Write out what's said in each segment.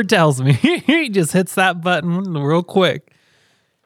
never tells me. he just hits that button real quick.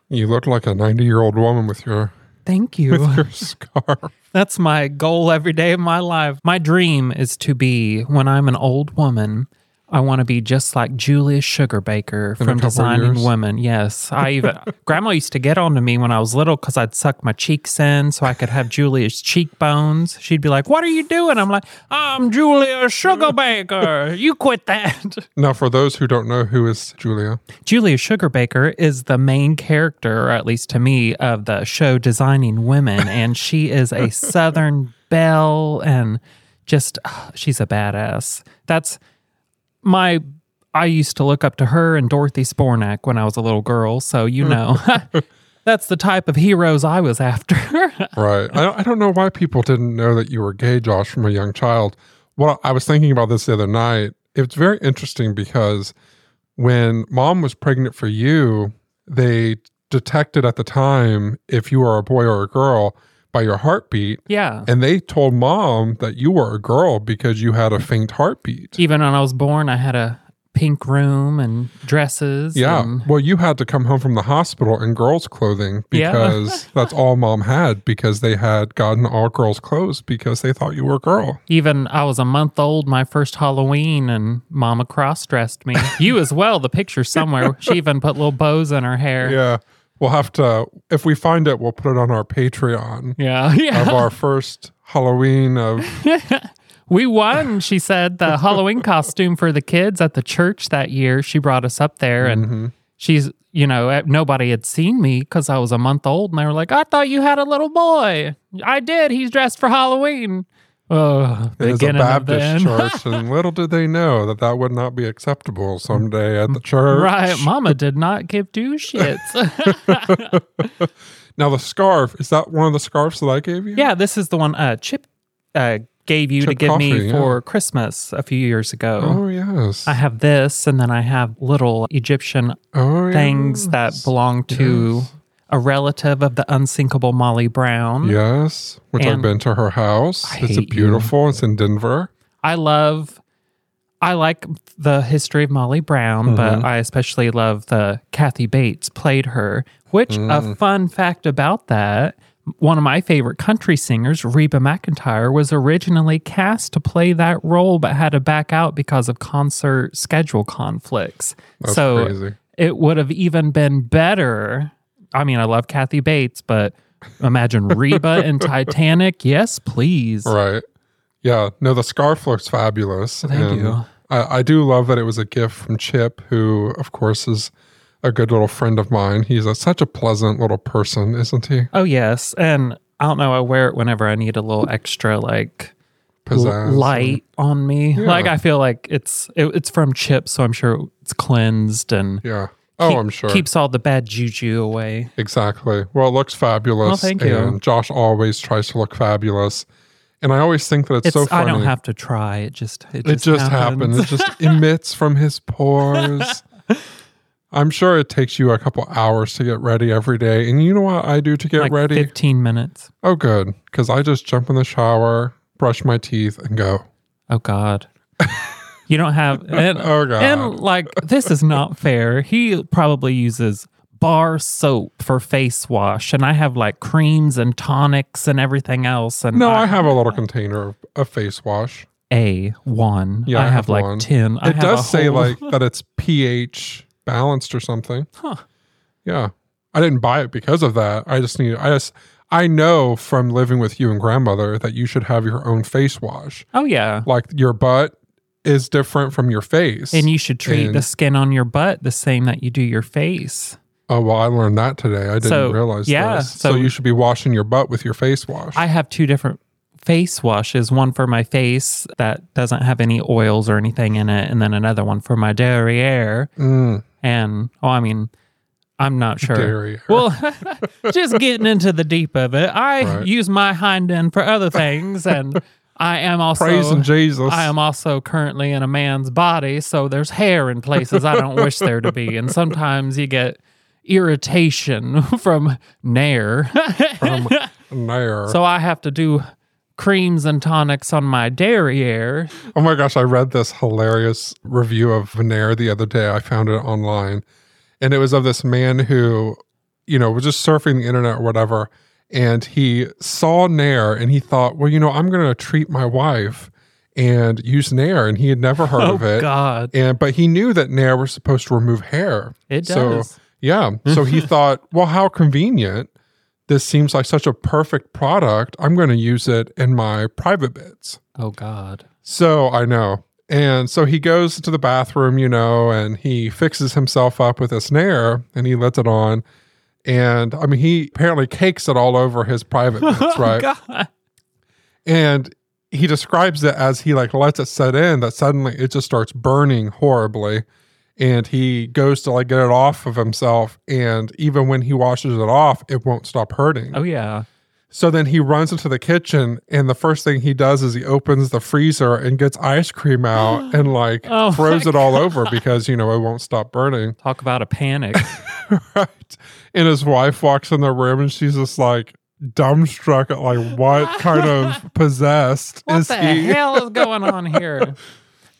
you look like a 90 year old woman with your Thank you. With your scarf. That's my goal every day of my life. My dream is to be when I'm an old woman. I want to be just like Julia Sugarbaker In a from Designing? Women. Yes, I even Grandma used to get on to me when I was little because I'd suck my cheeks in so I could have Julia's cheekbones. She'd be like, "What are you doing?" I'm like, "I'm Julia Sugarbaker. you quit that." Now, for those who don't know, who is Julia? Julia Sugarbaker is the main character, or at least to me, of the show Designing Women, and she is a Southern belle, and just she's a badass. That's my. I used to look up to her and Dorothy Zbornak when I was a little girl, so you hmm. know. That's the type of heroes I was after. Right. I, don't- I don't know why people didn't know that you were gay, Josh, from a young child. Well, I was thinking about this the other night. It's very interesting because when mom was pregnant for you, they detected at the time if you were a boy or a girl by your heartbeat. yeah. And they told mom that you were a girl because you had a faint heartbeat. Even when I was born, I had a pink room and dresses. Yeah. and- Well, you had to come home from the hospital in girls' clothing Yeah. because that's all mom had because they had gotten all girls' clothes because they thought you were a girl. Even I was a month old my first Halloween and mama cross dressed me. You as well, the picture somewhere. She even put little bows in her hair. Yeah. We'll have to, if we find it, we'll put it on our Patreon Yeah. yeah. of our first Halloween of, We won, she said, the Halloween costume for the kids at the church that year. She brought us up there and Mm-hmm. she's, you know, eh, nobody had seen me because I was a month old. And they were like, I thought you had a little boy. I did. He's dressed for Halloween. Oh, it is a beginning of the Baptist church. and little did they know that that would not be acceptable someday at the church. Right. Mama did not give two shits. Now, the scarf, is that one of the scarves that I gave you? Yeah, this is the one uh, Chip uh, gave you to Chip give me Coffee, yeah. for Christmas a few years ago. Oh, yes. I have this, and then I have little Egyptian oh, things that belong to a relative of the unsinkable Molly Brown. Yes, which I've been to her house. I it's a you. beautiful. It's in Denver. I love, I like the history of Molly Brown, but Mm-hmm. I especially love the Kathy Bates played her. Which Mm. a fun fact about that. One of my favorite country singers, Reba McEntire, was originally cast to play that role, but had to back out because of concert schedule conflicts. That's so crazy. it would have even been better. I mean, I love Kathy Bates, but imagine Reba in Titanic. Yes, please. Right. Yeah. No, the scarf looks fabulous. Thank and you. I, I do love that it was a gift from Chip, who, of course, is a good little friend of mine. He's a, such a pleasant little person, isn't he? Oh yes, and I don't know. I wear it whenever I need a little extra like Pizzazz. light on me. Yeah. Like I feel like it's it, it's from Chip, so I'm sure it's cleansed and Yeah. Oh, keep- I'm sure. keeps all the bad juju away. Exactly. Well, it looks fabulous. Well, thank you. And Josh always tries to look fabulous. And I always think that it's, It's so funny. I don't have to try. It just it It just, just happens. It just emits from his pores. I'm sure it takes you a couple hours to get ready every day. And you know what I do to get like ready? 15 minutes. Oh, good. Because I just jump in the shower, brush my teeth, and go. Oh God. You don't have oh, and, Oh, God. and like this is not fair. He probably uses bar soap for face wash, and I have like creams and tonics and everything else. And No, I have a little container of, of face wash. a one. Yeah, I, I have, have like one. ten. I It does say like that it's pH balanced or something. Huh. Yeah. I didn't buy it because of that. I just need I just I know from living with you and grandmother that you should have your own face wash. oh yeah, Like your butt is different from your face. and you should treat the skin on your butt the same that you do your face. Oh well, I learned that today. I didn't So, realize yeah, this. So, so- you should be washing your butt with your face wash. I have two different face washes one for my face that doesn't have any oils or anything in it and then another one for my derriere Mm, and oh i mean i'm not sure Derriere. well just getting into the deep of it i Right. use my hind end for other things and i am also praising Jesus. I am also currently in a man's body, so there's hair in places I don't wish there to be. And sometimes you get irritation from nair. from there. so I have to do creams and tonics on my derriere. Oh my gosh, I read this hilarious review of Nair the other day. I found it online. And it was of this man who, you know, was just surfing the internet or whatever. And he saw Nair and he thought, well, you know, I'm going to treat my wife and use Nair. And he had never heard oh of it. God, And but he knew that Nair was supposed to remove hair. it So- does. Yeah. So he thought, well, how convenient. This seems like such a perfect product. I'm going to use it in my private bits. oh God. So I know. And so he goes to the bathroom, you know, and he fixes himself up with a snare and he lets it on. And I mean, he apparently cakes it all over his private bits, Oh right? God. And he describes it as he like lets it set in that suddenly it just starts burning horribly. And he goes to like get it off of himself. And even when he washes it off, it won't stop hurting. Oh yeah. So then he runs into the kitchen, and the first thing he does is he opens the freezer and gets ice cream out and like Oh throws it all over because you know it won't stop burning. Talk about a panic. right. And his wife walks in the room and she's just like dumbstruck at like what kind of possessed what is the he? hell is going on here?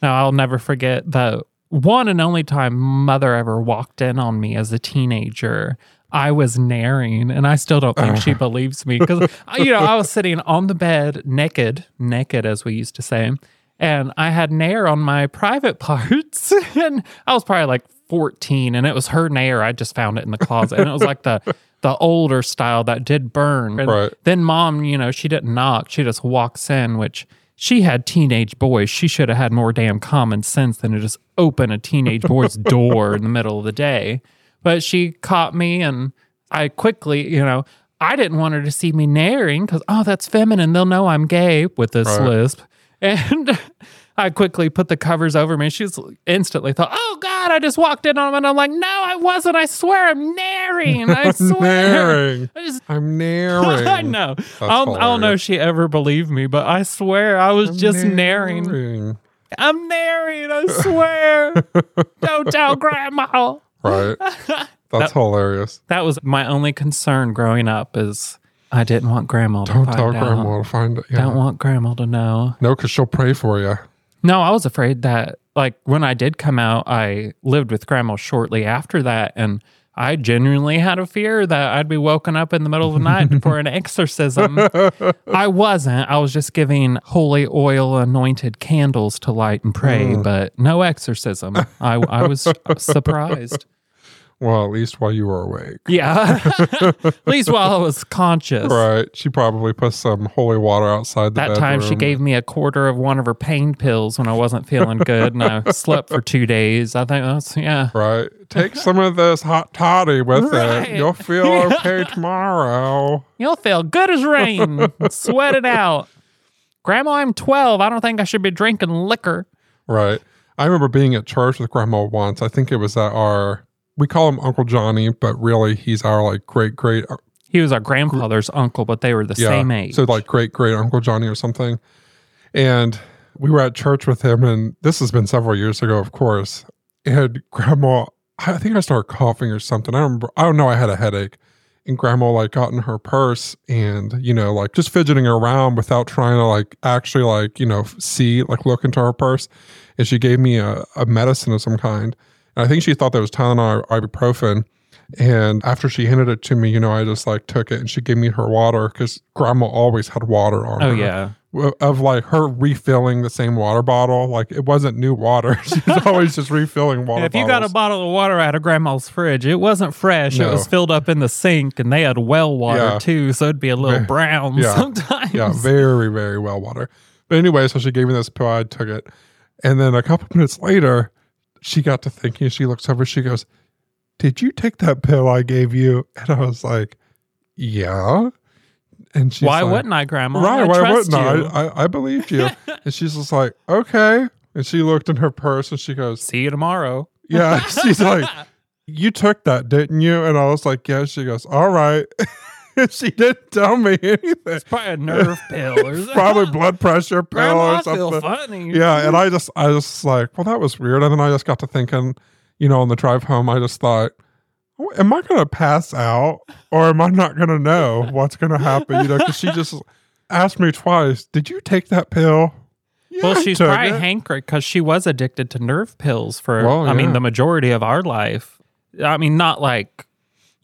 No, I'll never forget the one and only time mother ever walked in on me as a teenager. I was naring, and I still don't think she uh. believes me because you know I was sitting on the bed naked, naked as we used to say, and I had nair on my private parts, and I was probably like fourteen, and it was her nair. I just found it in the closet, and it was like the the older style that did burn. And Right. then mom, you know, she didn't knock; she just walks in, which she had teenage boys. She should have had more damn common sense than to just open a teenage boy's door in the middle of the day. But she caught me, and I quickly, you know, I didn't want her to see me naring because, oh, that's feminine. They'll know I'm gay with this Right. lisp. And I quickly put the covers over me. She's instantly thought, oh, God, I just walked in on him. And I'm like, no, I wasn't. I swear I'm naring. I swear. Naring. I just I'm naring. I know. I'll, I don't know if she ever believed me, but I swear I was just naring. Naring. I'm naring. I swear. don't tell grandma. Right. That's hilarious. That was my only concern growing up is I didn't want grandma to Don't find tell out. grandma to find it. Yeah. Don't want grandma to know. No, because she'll pray for you. No, I was afraid that like when I did come out, I lived with grandma shortly after that and I genuinely had a fear that I'd be woken up in the middle of the night for an exorcism. I wasn't. I was just giving holy oil anointed candles to light and pray, mm. but no exorcism. I, I was surprised. Well, at least while you were awake. Yeah. At least while I was conscious. Right. She probably put some holy water outside the That time she gave me a quarter of one of her pain pills when I wasn't feeling good and I slept for two days. I think that's, yeah. Right. Take some of this hot toddy with Right. it. You'll feel okay tomorrow. You'll feel good as rain. Sweat it out. Grandma, I'm 12. I don't think I should be drinking liquor. Right. I remember being at church with grandma once. I think it was at our, we call him Uncle Johnny, but really he's our like great, great, uh, He was our grandfather's uncle, but they were the yeah. same age. So like great, great Uncle Johnny or something. And we were at church with him, and this has been several years ago, of course. And grandma, I think I started coughing or something. I don't remember. I don't know. I had a headache. And grandma like got in her purse and, you know, like just fidgeting around without trying to like actually like, you know, see, like look into her purse. And she gave me a, a medicine of some kind. And I think she thought that was Tylenol or ibuprofen. And after she handed it to me, you know, I just like took it and she gave me her water because grandma always had water on oh, her yeah. of like her refilling the same water bottle. Like it wasn't new water. She was always just refilling water. if you got a bottle of water out of grandma's fridge, it wasn't fresh. It was filled up in the sink and they had well water Yeah. too. So it'd be a little brown yeah. sometimes. yeah, very very well water. But anyway, so she gave me this pill. I took it, and then a couple minutes later, she got to thinking. She looks over. She goes, "Did you take that pill I gave you?" And I was like, "Yeah." And she's Why like, wouldn't I, Grandma? Right? I why wouldn't I? I? I believed you. and she's just like, "Okay." And she looked in her purse and she goes, See you tomorrow. Yeah, she's like, You took that, didn't you? And I was like, Yeah. She goes, All right. she didn't tell me anything. It's probably a nerve pill or something. Probably blood pressure pill Grandma, or something. funny. Yeah. And I just, I just like, Well, that was weird. And then I just got to thinking, you know, on the drive home, I just thought, "Oh, Am I going to pass out or am I not going to know what's going to happen? You know, because she just, asked me twice, "Did you take that pill?" Yeah, well, she's probably it. hankering because she was addicted to nerve pills for, Well, I mean, the majority of our life. I mean, not like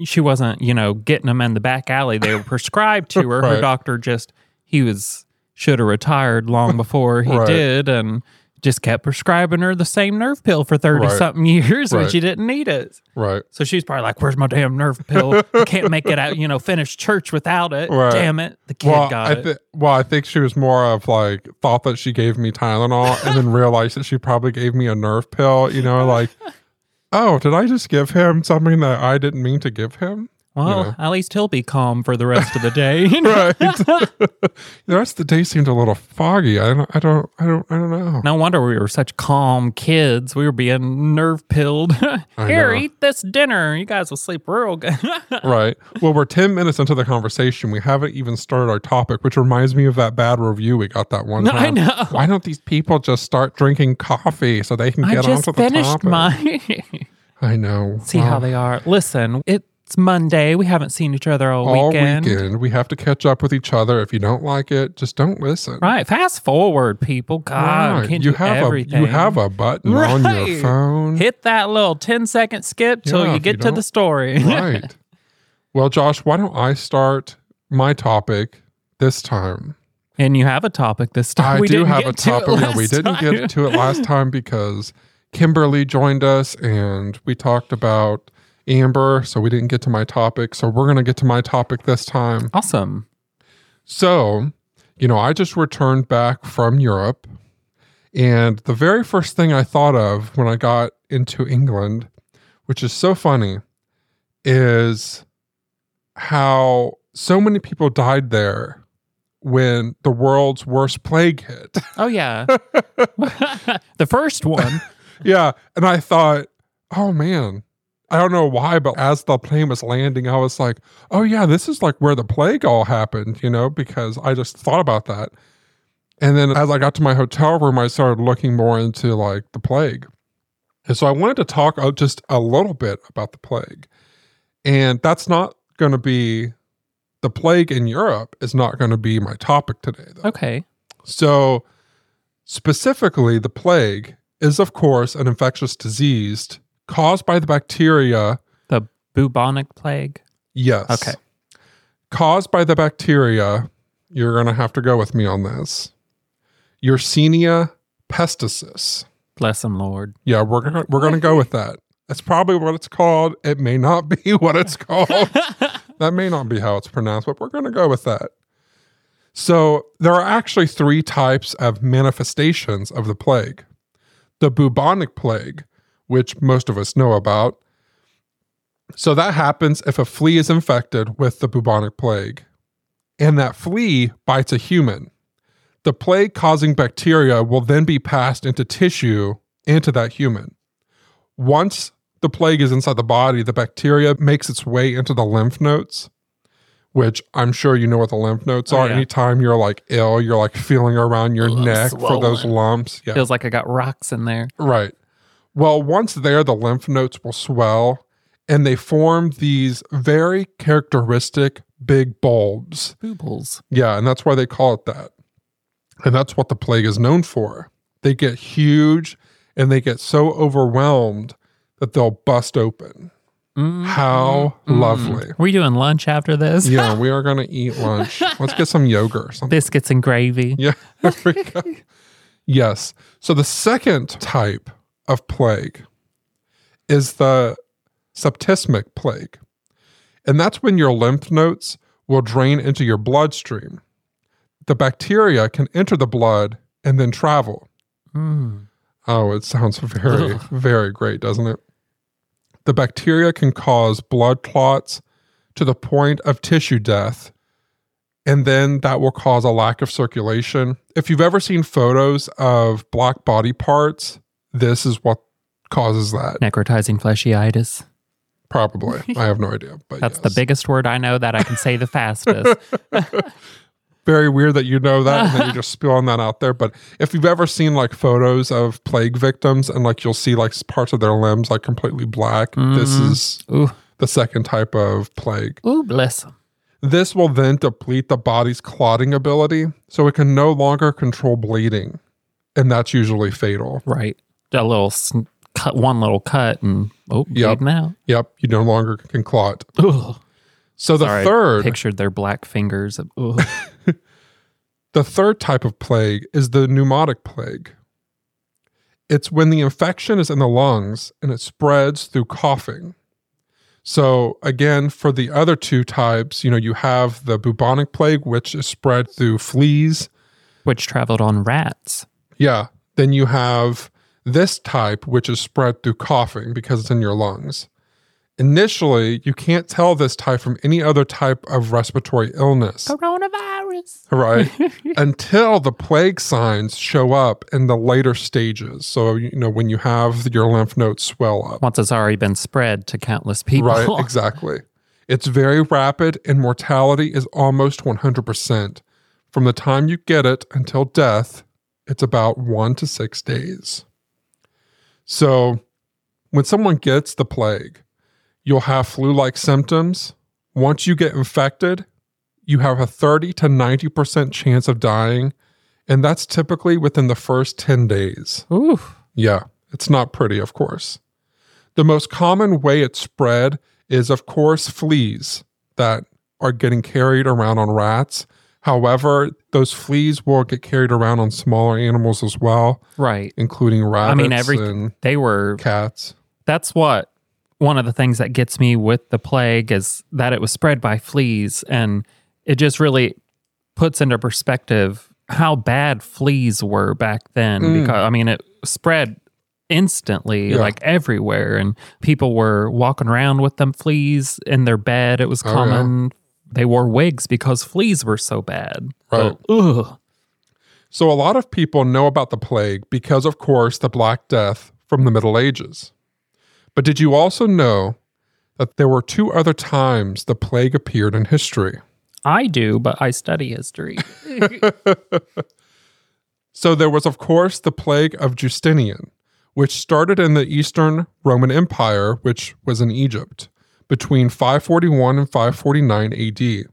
she wasn't, you know, getting them in the back alley. They were prescribed to her. Her doctor just, he was, should have retired long before he Right. did and just kept prescribing her the same nerve pill for 30 Right. something years when Right. she didn't need it. right. So she's probably like, "Where's my damn nerve pill? I can't make it out. You know, finish church without it. Right. Damn it, the kid Well, got I it." well, I think she was more of like thought that she gave me Tylenol and then realized that she probably gave me a nerve pill. You know, like, oh, did I just give him something that I didn't mean to give him? Well, know. at least he'll be calm for the rest of the day. you? Right. the rest of the day seemed a little foggy. I don't. I don't. I don't. I don't know. No wonder we were such calm kids. We were being nerve pilled. Here, know. eat this dinner. You guys will sleep real good. Right. Well, we're 10 minutes into the conversation. We haven't even started our topic, which reminds me of that bad review we got that one No, time. I know. Why don't these people just start drinking coffee so they can get just onto the topic? I finished topic? my. I know. See how they are. Listen, it's Monday. We haven't seen each other all, all weekend. weekend. We have to catch up with each other. If you don't like it, just don't listen. Right. Fast forward, people. God, Right. you have everything. a you have a button on your phone. Hit that little 10 second skip till Yeah, you get you to the story. right. Well, Josh, why don't I start my topic this time? and you have a topic this time. I we do have a topic. Yeah, we didn't time. get to it last time because Kimberly joined us and we talked about Amber, so we didn't get to my topic. So we're going to get to my topic this time. Awesome. So, you know, I just returned back from Europe, and the very first thing I thought of when I got into England, which is so funny, is how so many people died there when the world's worst plague hit. Oh, yeah. the first one. yeah. And I thought, oh man, I don't know why, but as the plane was landing, I was like, oh yeah, this is like where the plague all happened, you know, because I just thought about that. And then as I got to my hotel room, I started looking more into like the plague. And so I wanted to talk uh, just a little bit about the plague. And that's not going to be the plague in Europe is not going to be my topic today though. Okay. So, specifically, the plague is, of course, an infectious disease caused by the bacteria. The bubonic plague. Yes. Okay. Caused by the bacteria, you're going to have to go with me on this. Yersinia pestis. Bless him, Lord. Yeah, we're gonna we're gonna go with that. That's probably what it's called. It may not be what it's called. that may not be how it's pronounced, but we're gonna go with that. So there are actually three types of manifestations of the plague. The bubonic plague, which most of us know about. So that happens if a flea is infected with the bubonic plague, and that flea bites a human. The plague causing bacteria will then be passed into tissue into that human. Once the plague is inside the body, the bacteria makes its way into the lymph nodes, which I'm sure you know what the lymph nodes Oh, are. yeah. Anytime you're like ill, you're like feeling around your oh, Ugh, I'm neck for those lumps. Yeah. Feels like I got rocks in there. Right. Well, once there, the lymph nodes will swell and they form these very characteristic big bulbs. Boobles. Yeah, and that's why they call it that. And that's what the plague is known for. They get huge and they get so overwhelmed that they'll bust open. Mm, How mm, mm. lovely. We doing lunch after this? Yeah, we are going to eat lunch. Let's get some yogurt or something. Biscuits and gravy. Yeah, there we go. Yes. So the second type of plague is the septismic plague. And that's when your lymph nodes will drain into your bloodstream. The bacteria can enter the blood and then travel. Mm. Oh, it sounds very, Ugh. very great, doesn't it? The bacteria can cause blood clots to the point of tissue death, and then that will cause a lack of circulation. If you've ever seen photos of black body parts, this is what causes that. Necrotizing fleshyitis. Probably. I have no idea. But That's the biggest word I know that I can say the fastest. very weird that you know that and then you're just spilling that out there. But if you've ever seen like photos of plague victims and like you'll see like parts of their limbs like completely black, this Mhm. is Ooh, the second type of plague. ooh, bless 'em. This will then deplete the body's clotting ability, so it can no longer control bleeding. And that's usually fatal. Right. A little sn- cut, one little cut, and oh, Yep. now. Yep, you no longer can clot. Ugh. So the Sorry, I third pictured their black fingers. The third type of plague is the pneumotic plague. It's when the infection is in the lungs and it spreads through coughing. So, again, for the other two types, you know, you have the bubonic plague, which is spread through fleas. Which traveled on rats. Yeah. Then you have this type, which is spread through coughing because it's in your lungs. Initially, you can't tell this type from any other type of respiratory illness. Coronavirus. right? Until the plague signs show up in the later stages. So, you know, when you have your lymph nodes swell up. Once it's already been spread to countless people. Right, exactly. It's very rapid and mortality is almost 100%. From the time you get it until death, it's about one to six days. So, when someone gets the plague, you'll have flu like symptoms. Once you get infected, you have a 30 to 90% chance of dying, and that's typically within the first 10 days. Ooh. Yeah, it's not pretty, of course. The most common way it's spread is, of course, fleas that are getting carried around on rats. However, those fleas will get carried around on smaller animals as well, Right. including rabbits I mean, every and they were. cats. That's what one of the things that gets me with the plague is that it was spread by fleas, and it just really puts into perspective how bad fleas were back then. Mm. Because I mean, it spread instantly, Yeah. like everywhere, and people were walking around with them fleas in their bed. It was Oh, yeah. They wore wigs because fleas were so bad. Right. So, ugh. So, a lot of people know about the plague because, of course, the Black Death from the Middle Ages. But did you also know that there were two other times the plague appeared in history? I do, but I study history. So there was, of course, the plague of Justinian, which started in the Eastern Roman Empire, which was in Egypt, between 541 and 549 AD.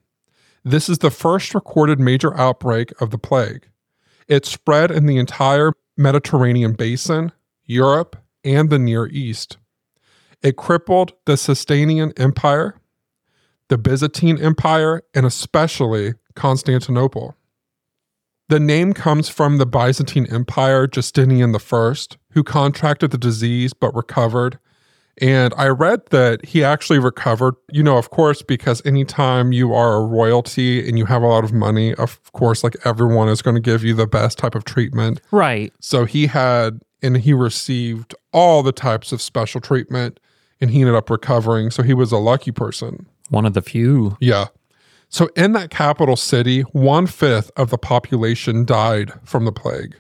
This is the first recorded major outbreak of the plague. It spread in the entire Mediterranean basin, Europe, and the Near East. It crippled the Sasanian Empire, the Byzantine Empire, and especially Constantinople. The name comes from the Byzantine Empire Justinian I, who contracted the disease but recovered. And I read that he actually recovered, you know, of course, because anytime you are a royalty and you have a lot of money, of course, like everyone is going to give you the best type of treatment. right. So he had, and he received all the types of special treatment and he ended up recovering. So he was a lucky person. One of the few. Yeah. So in that capital city, one fifth of the population died from the plague.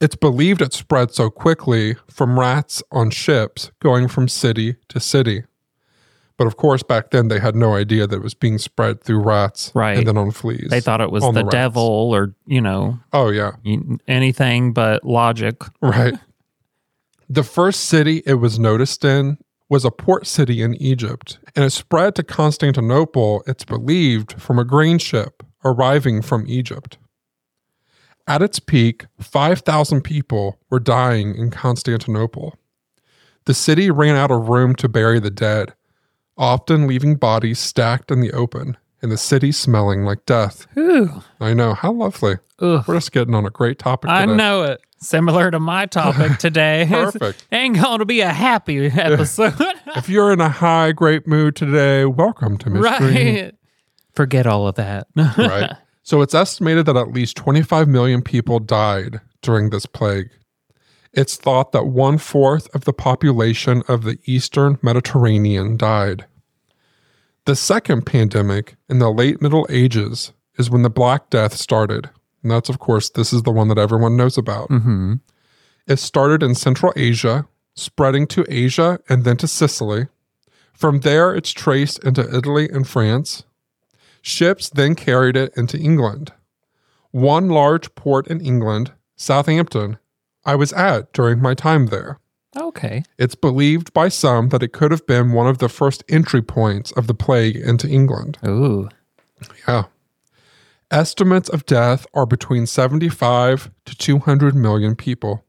It's believed it spread so quickly from rats on ships going from city to city. But of course, back then they had no idea that it was being spread through rats Right. and then on fleas. They thought it was the, the devil or, you know, Oh, yeah. anything but logic. Right. the first city it was noticed in was a port city in Egypt, and it spread to Constantinople, it's believed, from a grain ship arriving from Egypt. At its peak, 5,000 people were dying in Constantinople. The city ran out of room to bury the dead, often leaving bodies stacked in the open, and the city smelling like death. Ooh. I know, how lovely. Ugh. We're just getting on a great topic I know it. Similar to my topic today. Perfect. Ain't going to be a happy episode. If you're in a high, great mood today, welcome to Mystery. right. Forget all of that. right. So it's estimated that at least 25 million people died during this plague. It's thought that one fourth of the population of the Eastern Mediterranean died. The second pandemic in the late Middle Ages is when the Black Death started. And that's, of course, this is the one that everyone knows about. hmm It started in Central Asia, spreading to Asia and then to Sicily. From there, it's traced into Italy and France. Ships then carried it into England. One large port in England, Southampton, I was at during my time there. Okay. It's believed by some that it could have been one of the first entry points of the plague into England. Ooh. Yeah. Estimates of death are between 75 to 200 million people.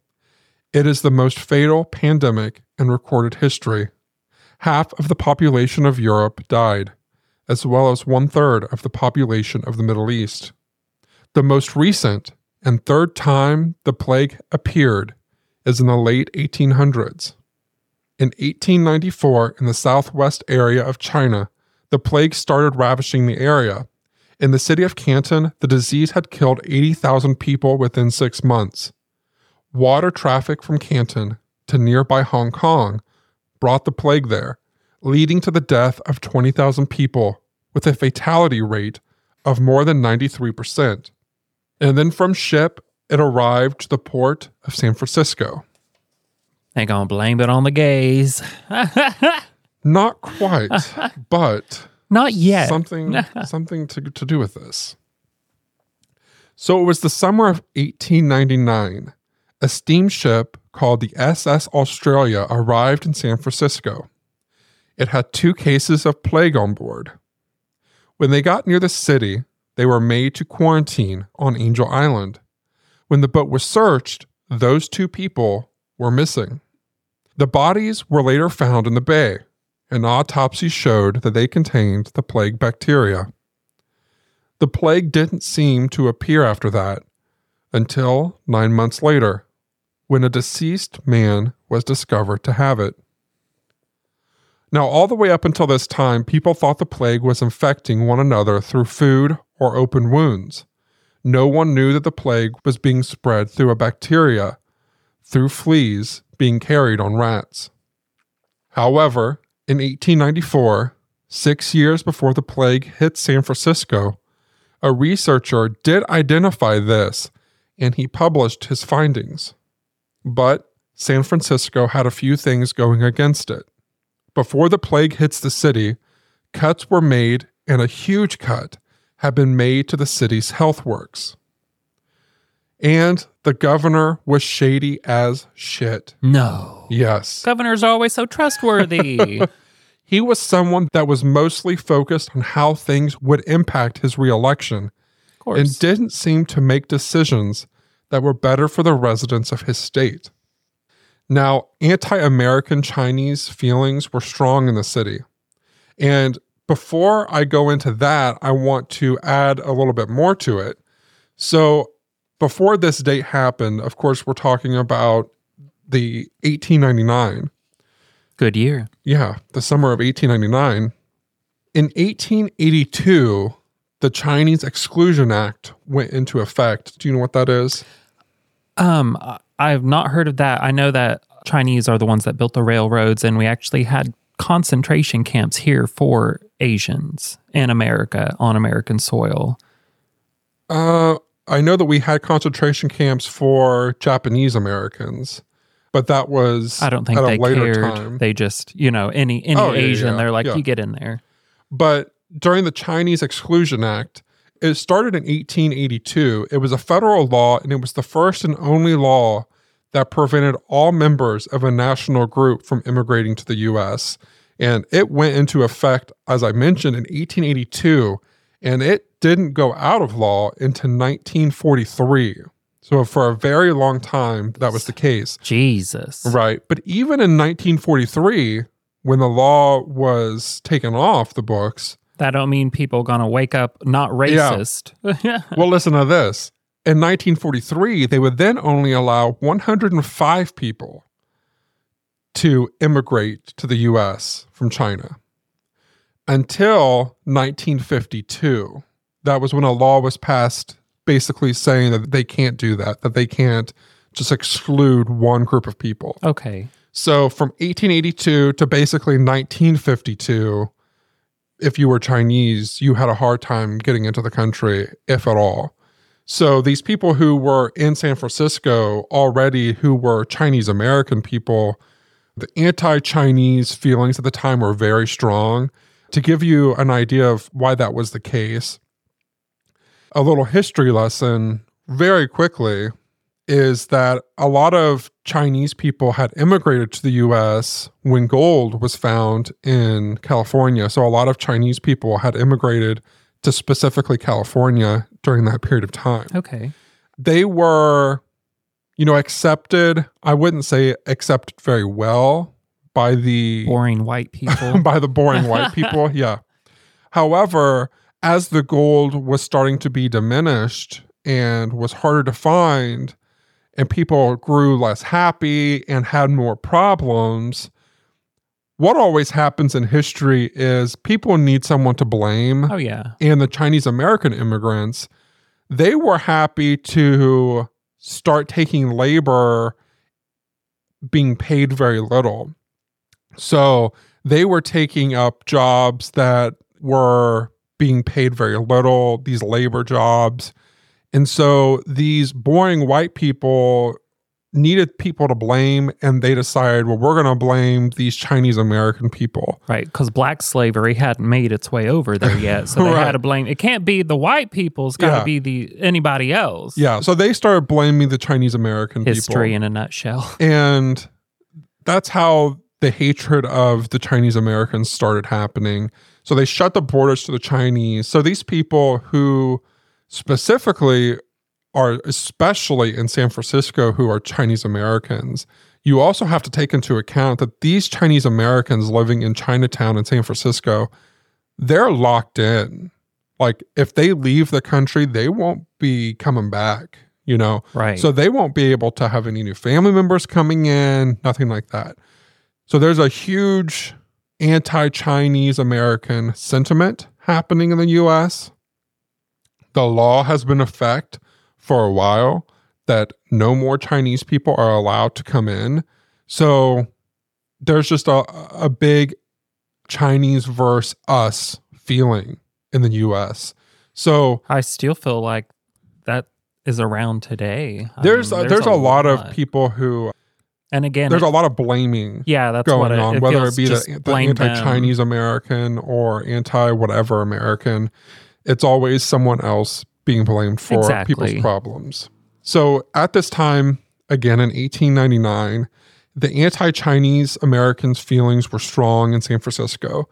It is the most fatal pandemic in recorded history. Half of the population of Europe died, as well as one third of the population of the Middle East. The most recent and third time the plague appeared is in the late 1800s. In 1894, in the southwest area of China, the plague started ravaging the area. In the city of Canton, the disease had killed 80,000 people within six months. Water traffic from Canton to nearby Hong Kong brought the plague there, leading to the death of 20,000 people with a fatality rate of more than 93%. And then from ship, it arrived to the port of San Francisco. They gonna blame it on the gays. Not quite, but Not yet. something something to, to do with this. So it was the summer of 1899. A steamship called the SS Australia arrived in San Francisco. It had two cases of plague on board. When they got near the city, they were made to quarantine on Angel Island. When the boat was searched, those two people were missing. The bodies were later found in the bay. An autopsy showed that they contained the plague bacteria. The plague didn't seem to appear after that until nine months later, when a deceased man was discovered to have it. Now, all the way up until this time, people thought the plague was infecting one another through food or open wounds. No one knew that the plague was being spread through a bacteria, through fleas being carried on rats. However, in 1894, six years before the plague hit San Francisco, a researcher did identify this and he published his findings. But San Francisco had a few things going against it. Before the plague hits the city, cuts were made, and a huge cut had been made to the city's health works. And the governor was shady as shit. no. Yes. Governor's are always so trustworthy. He was someone that was mostly focused on how things would impact his reelection and didn't seem to make decisions that were better for the residents of his state. Now, anti American Chinese feelings were strong in the city. And before I go into that, I want to add a little bit more to it. So, before this date happened, of course, we're talking about the 1899 Good year. yeah, the summer of 1899. In 1882, the Chinese Exclusion Act went into effect. Do you know what that is? Um, I've not heard of that. I know that Chinese are the ones that built the railroads, and we actually had concentration camps here for Asians in America on American soil. Uh, I know that we had concentration camps for Japanese Americans, but that was I don't think they cared. time. They just, you know, any any Oh, yeah, Asian, yeah, they're like, yeah. you get in there. But during the Chinese Exclusion Act, it started in 1882. It was a federal law, and it was the first and only law that prevented all members of a national group from immigrating to the U.S. And it went into effect, as I mentioned, in 1882, and it didn't go out of law until 1943. So for a very long time, that was the case. Jesus. Right. But even in 1943, when the law was taken off the books, That don't mean people gonna wake up not racist. Yeah. well, listen to this. In 1943, they would then only allow 105 people to immigrate to the US from China until 1952. That was when a law was passed basically saying that they can't do that, that they can't just exclude one group of people. okay. So from 1882 to basically 1952, if you were Chinese, you had a hard time getting into the country, if at all. So these people who were in San Francisco already, who were Chinese American people, the anti Chinese feelings at the time were very strong. To give you an idea of why that was the case, a little history lesson very quickly is that a lot of Chinese people had immigrated to the US when gold was found in California. So a lot of Chinese people had immigrated to specifically California during that period of time. Okay. They were, you know, accepted, I wouldn't say accepted very well by the Boring white people. by the boring white people. Yeah. However, as the gold was starting to be diminished and was harder to find, and people grew less happy and had more problems, what always happens in history is people need someone to blame. oh yeah. And the Chinese American immigrants, they were happy to start taking labor being paid very little. So they were taking up jobs that were being paid very little, these labor jobs. And so these boring white people needed people to blame, and they decided, well, we're going to blame these Chinese American people. Right, because black slavery hadn't made its way over there yet, so they Right. had to blame. It can't be the white people. It's got to Yeah. be the anybody else. Yeah. So they started blaming the Chinese American history people. in a nutshell. And that's how the hatred of the Chinese Americans started happening. So they shut the borders to the Chinese. So these people who specifically are, especially in San Francisco, who are Chinese Americans, you also have to take into account that these Chinese Americans living in Chinatown in San Francisco, they're locked in. Like if they leave the country, they won't be coming back, you know? Right. So they won't be able to have any new family members coming in, nothing like that. So there's a huge anti Chinese American sentiment happening in the US. The law has been effect for a while that no more Chinese people are allowed to come in. So there's just a, a big Chinese versus us feeling in the US. So I still feel like that is around today. I there's mean, a, there's, a, lot, of people who and again, there's it- a lot of blaming yeah, that's what going it, on, it whether it be the, the anti-Chinese American or anti-whatever American. It's always someone else being blamed for Exactly. people's problems. So at this time, again in 1899, the anti-Chinese Americans' feelings were strong in San Francisco,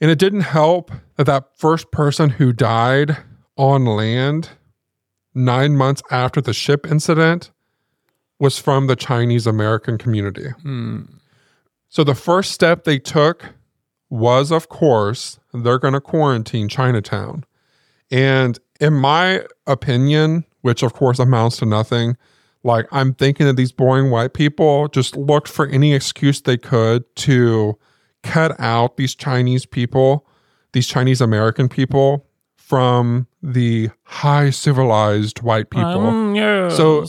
and it didn't help that that first person who died on land nine months after the ship incident was from the Chinese American community. Hmm. So the first step they took was, of course, they're going to quarantine Chinatown. And in my opinion, which of course amounts to nothing, like I'm thinking that these boring white people just looked for any excuse they could to cut out these Chinese people, these Chinese American people from the high civilized white people Um, yes. So-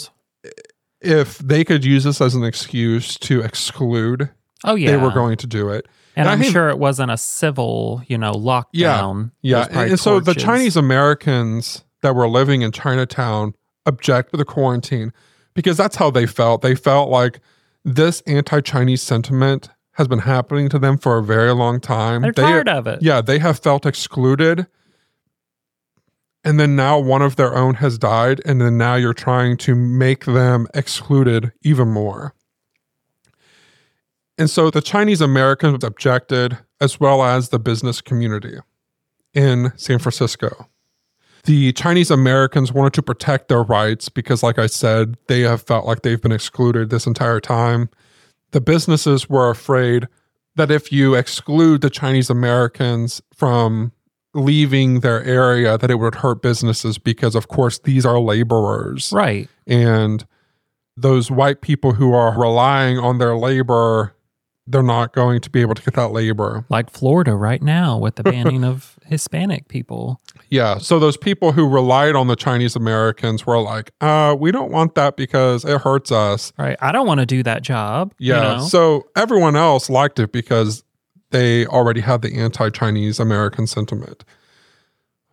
if they could use this as an excuse to exclude, oh yeah, they were going to do it. And I'm think- sure it wasn't a civil, you know, lockdown. Yeah, Yeah. And so the. Chinese Americans that were living in Chinatown object to the quarantine because that's how they felt. They felt like this anti Chinese sentiment has been happening to them for a very long time. they're They- tired of it. Yeah, they have felt excluded. And then now one of their own has died. And then now you're trying to make them excluded even more. And so the Chinese Americans objected, as well as the business community in San Francisco. The Chinese Americans wanted to protect their rights because, like I said, they have felt like they've been excluded this entire time. The businesses were afraid that if you exclude the Chinese Americans from leaving their area, that it would hurt businesses because, of course, these are laborers. Right. And those white people who are relying on their labor, they're not going to be able to get that labor. Like Florida right now with the banning of Hispanic people. Yeah. So those people who relied on the Chinese Americans were like, uh, we don't want that because it hurts us. Right. I don't want to do that job. you Yeah. know? So everyone else liked it because they already had the anti Chinese American sentiment.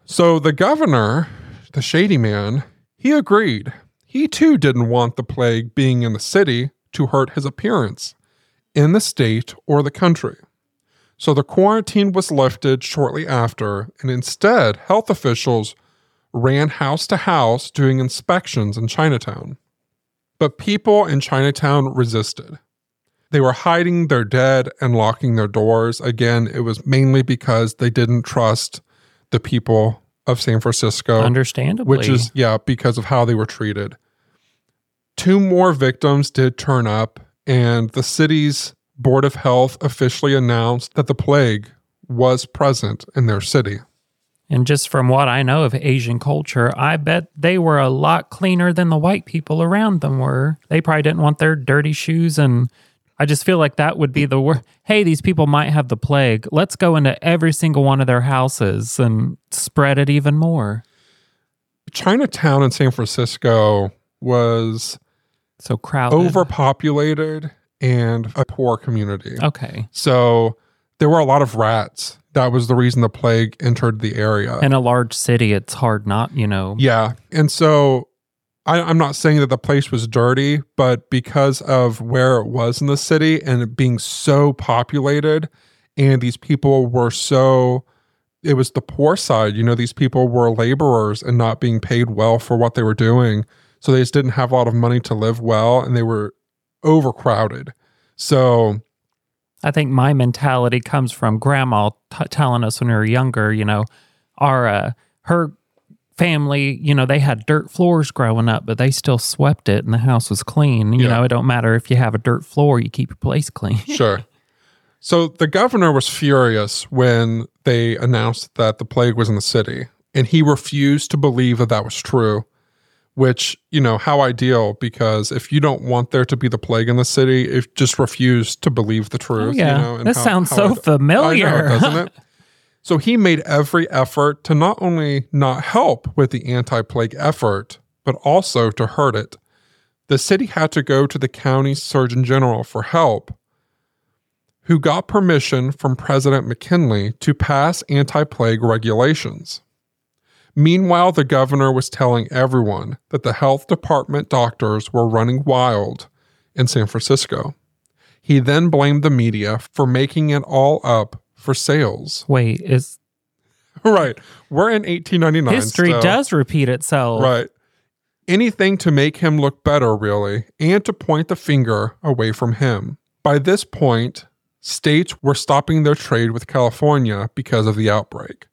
So the governor, the shady man, he agreed. He too didn't want the plague being in the city to hurt his appearance in the state or the country. So the quarantine was lifted shortly after, and instead, health officials ran house to house doing inspections in Chinatown. But people in Chinatown resisted. They were hiding their dead and locking their doors. Again, it was mainly because they didn't trust the people of San Francisco, Understandably. which is, yeah, because of how they were treated. Two more victims did turn up, and the city's Board of Health officially announced that the plague was present in their city. And just from what I know of Asian culture, I bet they were a lot cleaner than the white people around them were. They probably didn't want their dirty shoes. And I just feel like that would be the word. Hey, these people might have the plague. Let's go into every single one of their houses and spread it even more. Chinatown in San Francisco was So crowded. overpopulated and a poor community. Okay. So there were a lot of rats. That was the reason the plague entered the area. In a large city, it's hard not, you know. yeah. And so I, I'm not saying that the place was dirty, but because of where it was in the city and it being so populated, and these people were so, it was the poor side. You know, these people were laborers and not being paid well for what they were doing. So they just didn't have a lot of money to live well and they were overcrowded. So I think my mentality comes from grandma t- telling us when we were younger, you know, our, uh, her family, you know, they had dirt floors growing up, but they still swept it and the house was clean. You Yeah. know, it don't matter if you have a dirt floor, you keep your place clean. Sure. So the governor was furious when they announced that the plague was in the city, and he refused to believe that that was true. Which, you know, how ideal because if you don't want there to be the plague in the city, if just refuse to believe the truth. Oh, yeah. You know, and this how- sounds how so ide- familiar. I know, doesn't it? So he made every effort to not only not help with the anti plague effort, but also to hurt it. The city had to go to the county surgeon general for help, who got permission from President McKinley to pass anti plague regulations. Meanwhile, the governor was telling everyone that the health department doctors were running wild in San Francisco. He then blamed the media for making it all up for sales. Wait, is right. We're in 1899. history so- does repeat itself. Right. Anything to make him look better, really, and to point the finger away from him. By this point, states were stopping their trade with California because of the outbreak,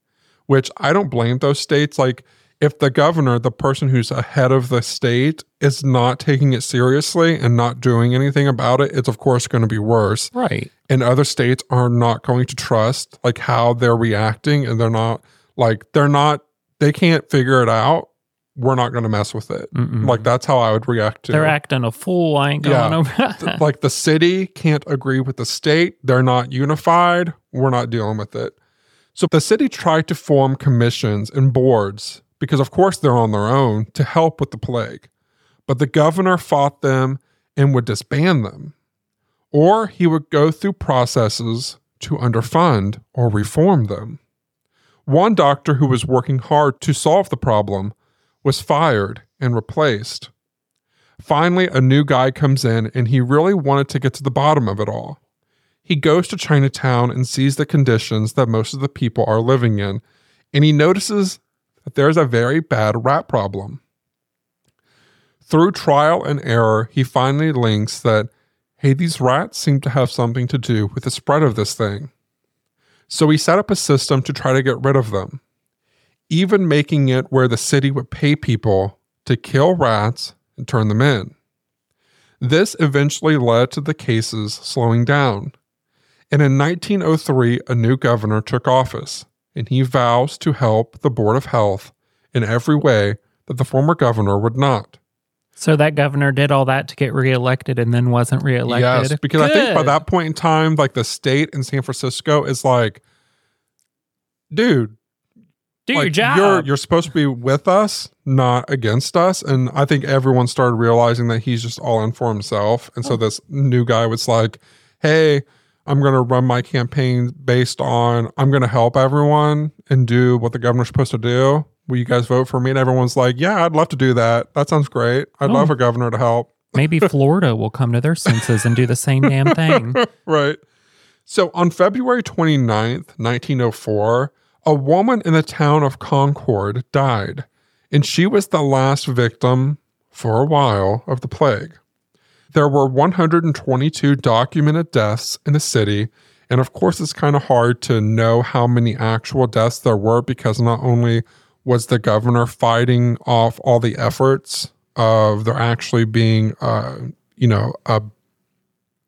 which I don't blame those states. Like, if the governor, the person who's ahead of the state, is not taking it seriously and not doing anything about it, it's of course going to be worse Right. and other states are not going to trust like how they're reacting and they're not like they're not they can't figure it out we're not going to mess with it Mm-mm. like that's how i would react to They're it. acting a fool. I ain't Yeah. going over. Th- like the city can't agree with the state they're not unified we're not dealing with it so the city tried to form commissions and boards because of course they're on their own to help with the plague. But the governor fought them and would disband them. Or he would go through processes to underfund or reform them. One doctor who was working hard to solve the problem was fired and replaced. Finally, a new guy comes in and he really wanted to get to the bottom of it all. He goes to Chinatown and sees the conditions that most of the people are living in, and he notices that there's a very bad rat problem. Through trial and error, he finally links that, hey, these rats seem to have something to do with the spread of this thing. So he set up a system to try to get rid of them, even making it where the city would pay people to kill rats and turn them in. This eventually led to the cases slowing down. And in 1903, a new governor took office, and he vows to help the Board of Health in every way that the former governor would not. so that governor did all that to get reelected and then wasn't reelected. Yes, because I think by that point in time, like the state in San Francisco is like, dude, do like, your job. You're you're supposed to be with us, not against us. And I think everyone started realizing that he's just all in for himself. And Oh. so this new guy was like, "Hey, I'm going to run my campaign based on I'm going to help everyone and do what the governor's supposed to do. Will you guys vote for me?" And everyone's like, "Yeah, I'd love to do that. That sounds great. I'd Oh. love a governor to help." Maybe Florida will come to their senses and do the same damn thing. right. So on February 29th, 1904, a woman in the town of Concord died, and she was the last victim for a while of the plague. There were 122 documented deaths in the city, And of course, it's kind of hard to know how many actual deaths there were because not only was the governor fighting off all the efforts of there actually being, uh, you know, a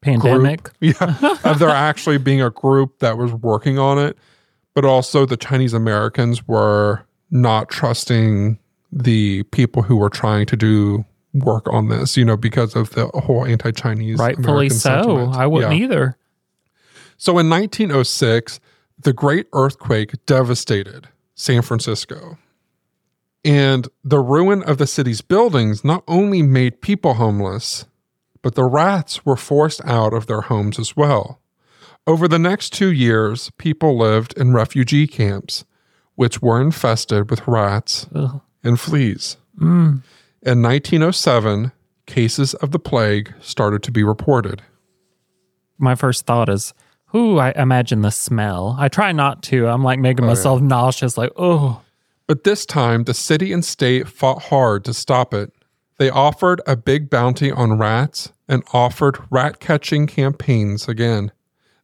Pandemic. yeah, of there actually being a group that was working on it, but also the Chinese Americans were not trusting the people who were trying to do work on this, you know, because of the whole anti-Chinese. Rightfully American so. sentiment. I wouldn't Yeah. either. So in 1906, the great earthquake devastated San Francisco. And the ruin of the city's buildings not only made people homeless, but the rats were forced out of their homes as well. Over the next two years, people lived in refugee camps, which were infested with rats Ugh. and fleas. Mm. In 1907, cases of the plague started to be reported. My first thought is, ooh, I imagine the smell. I try not to. I'm like making Oh, yeah. myself nauseous, like, oh, But this time, the city and state fought hard to stop it. They offered a big bounty on rats and offered rat catching campaigns again.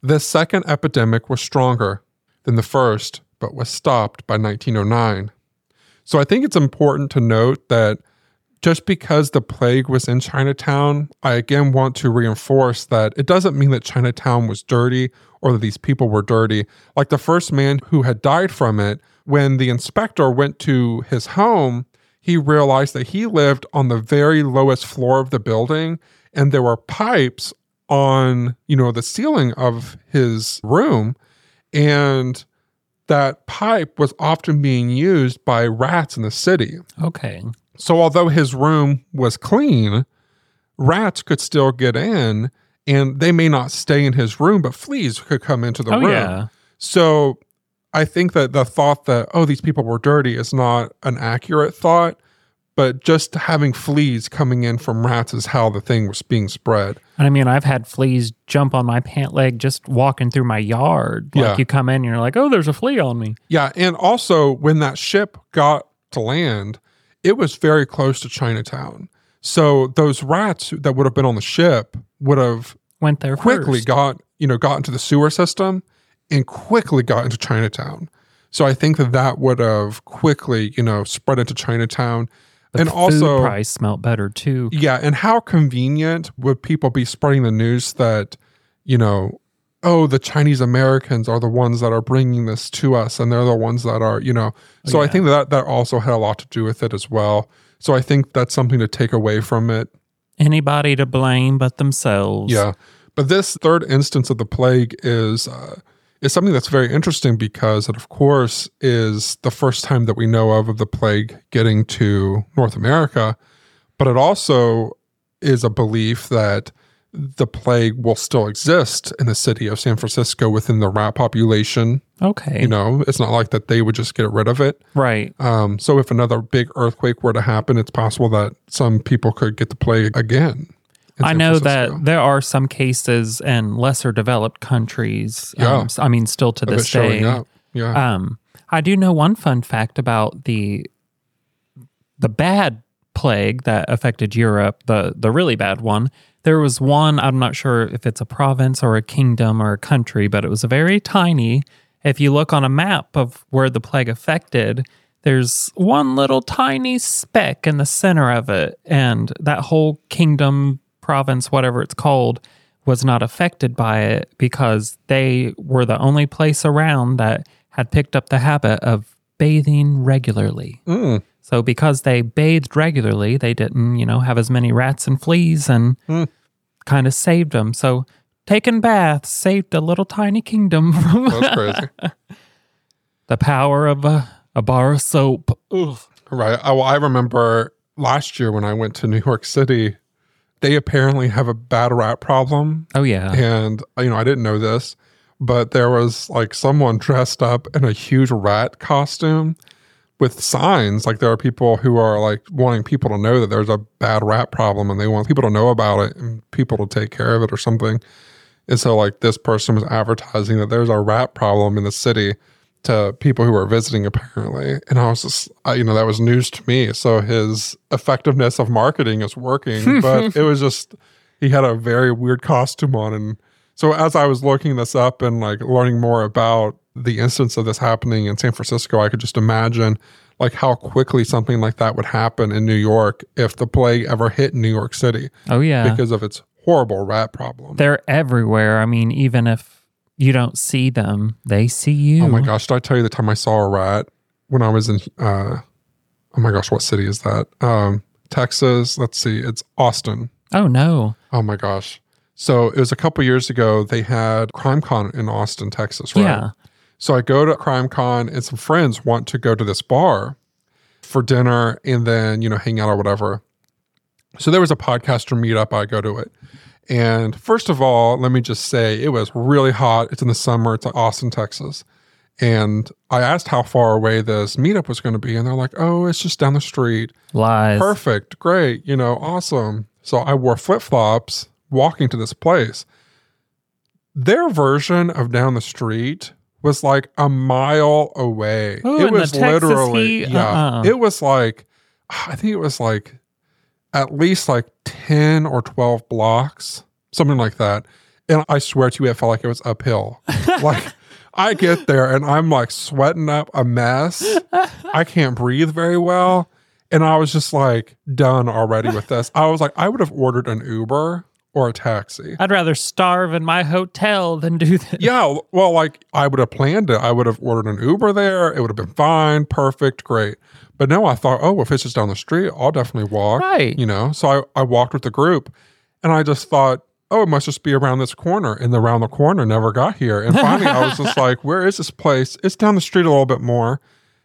This second epidemic was stronger than the first, but was stopped by 1909. So I think it's important to note that just because the plague was in Chinatown, I again want to reinforce that it doesn't mean that Chinatown was dirty or that these people were dirty. Like the first man who had died from it, when the inspector went to his home, he realized that he lived on the very lowest floor of the building and there were pipes on, you know, the ceiling of his room and that pipe was often being used by rats in the city. okay. So although his room was clean, rats could still get in and they may not stay in his room, but fleas could come into the oh, room. yeah. So I think that the thought that, oh, these people were dirty is not an accurate thought, but just having fleas coming in from rats is how the thing was being spread. And I mean, I've had fleas jump on my pant leg just walking through my yard. Like Yeah. you come in and you're like, oh, there's a flea on me. Yeah. And also, when that ship got to land, it was very close to Chinatown. So those rats that would have been on the ship would have Went there quickly first. got you know got into the sewer system and quickly got into Chinatown. So I think that that would have quickly you know spread into Chinatown, The and also price smelt better too. yeah. And how convenient would people be spreading the news that you know oh the Chinese Americans are the ones that are bringing this to us and they're the ones that are you know. So I think that that also had a lot to do with it as well. So I think that's something to take away from it. Anybody to blame but themselves. Yeah, but this third instance of the plague is uh, is something that's very interesting because it, of course, is the first time that we know of of the plague getting to North America. But it also is a belief that the plague will still exist in the city of San Francisco within the rat population. Okay. You know, it's not like that they would just get rid of it. right. Um, so if another big earthquake were to happen, it's possible that some people could get the plague again. I San know Francisco. that there are some cases in lesser developed countries. Yeah. Um, I mean, still to this day. Yeah. Um, I do know one fun fact about the the bad plague that affected Europe, the the really bad one. There was one, I'm not sure if it's a province or a kingdom or a country, but it was a very tiny. If you look on a map of where the plague affected, there's one little tiny speck in the center of it, and that whole kingdom, province, whatever it's called, was not affected by it because they were the only place around that had picked up the habit of bathing regularly. Mm. So because they bathed regularly, they didn't, you know, have as many rats and fleas and Hmm. kind of saved them. So taking baths saved a little tiny kingdom from That's crazy. the power of a, a bar of soap. Ugh. right. I, well, I remember last year when I went to New York City, they apparently have a bad rat problem. Oh yeah. And, you know, I didn't know this, but there was like someone dressed up in a huge rat costume with signs. Like there are people who are like wanting people to know that there's a bad rat problem and they want people to know about it and people to take care of it or something. And so, like, this person was advertising that there's a rat problem in the city to people who are visiting, apparently. And I was just, I, you know, that was news to me. So his effectiveness of marketing is working, but it was just, he had a very weird costume on and So as I was looking this up and like learning more about the instance of this happening in San Francisco, I could just imagine like how quickly something like that would happen in New York if the plague ever hit New York City Oh yeah. because of its horrible rat problem. They're everywhere. I mean, even if you don't see them, they see you. Oh my gosh, did I tell you the time I saw a rat when I was in uh oh my gosh, what city is that? Um Texas. Let's see, it's Austin. Oh no. Oh my gosh. So it was a couple years ago. They had CrimeCon in Austin, Texas, right? Yeah. So I go to CrimeCon and some friends want to go to this bar for dinner and then, you know, hang out or whatever. So there was a podcaster meetup. I go to it. And first of all, let me just say it was really hot. It's in the summer. It's in Austin, Texas. And I asked how far away this meetup was going to be. And they're like, oh, it's just down the street. Lies. Perfect. Great. You know, awesome. So I wore flip flops walking to this place. Their version of down the street was like a mile away. Ooh, it was literally, heat? yeah. Uh-uh. It was like, I think it was like at least like 10 or 12 blocks, something like that. And I swear to you, it felt like it was uphill. like, I get there and I'm like sweating up a mess. I can't breathe very well. And I was just like done already with this. I was like, I would have ordered an Uber or a taxi. I'd rather starve in my hotel than do this. Yeah, well, like I would have planned it. I would have ordered an Uber there. It would have been fine, perfect, great. But no, I thought, oh, if it's just down the street, I'll definitely walk. Right. You know, so I, I walked with the group and I just thought, oh, it must just be around this corner. And the around the corner never got here. And finally, I was just like, where is this place? It's down the street a little bit more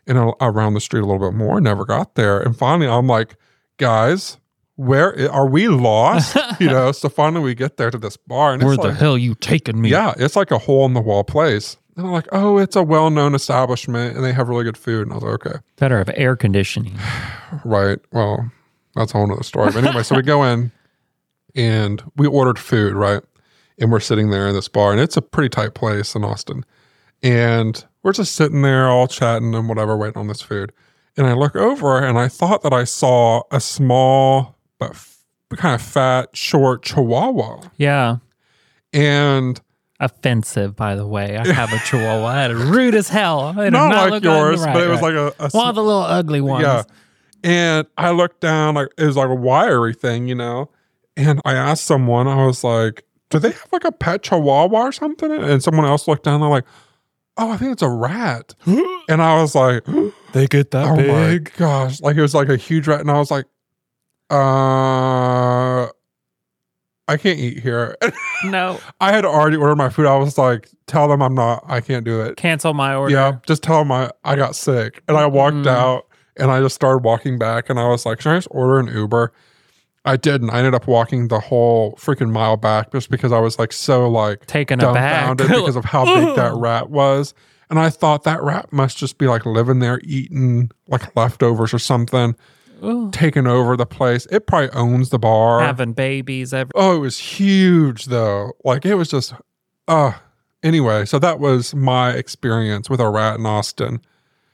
and around the street a little bit more. Never got there. And finally, I'm like, guys, where are we lost? you know, so finally we get there to this bar and Where the like, hell you taking me? yeah, it's like a hole in the wall place. And I'm like, oh, it's a well known establishment and they have really good food. And I was like, okay, Better have air conditioning. right. Well, that's a whole nother story. But anyway, so we go in and we ordered food, right? And we're sitting there in this bar and it's a pretty tight place in Austin. And we're just sitting there all chatting and whatever, waiting on this food. And I look over and I thought that I saw a small but f- kind of fat, short chihuahua. Yeah. And Offensive, by the way. I have a chihuahua. I had a rude as hell. Not, not like look on the yours, right, but it was right. like a, a one of the little ugly ones. Yeah. And I looked down, like it was like a wiry thing, you know. And I asked someone, I was like, "Do they have like a pet chihuahua or something?" And someone else looked down, they're like, "Oh, I think it's a rat." and I was like, They get that "Oh my gosh!" Like it was like a huge rat, and I was like, "Uh." I can't eat here. No. I had already ordered my food. I was like, tell them I'm not, I can't do it. Cancel my order. Yeah, just tell them I, I got sick. And I walked Mm. out and I just started walking back and I was like, should I just order an Uber? I didn't. I ended up walking the whole freaking mile back just because I was like so like Taken aback. because of how big that rat was. And I thought that rat must just be like living there eating like leftovers or something, Ooh. taking over the place. It probably owns the bar. Having babies every Oh, it was huge though. Like it was just uh anyway, so that was my experience with a rat in Austin.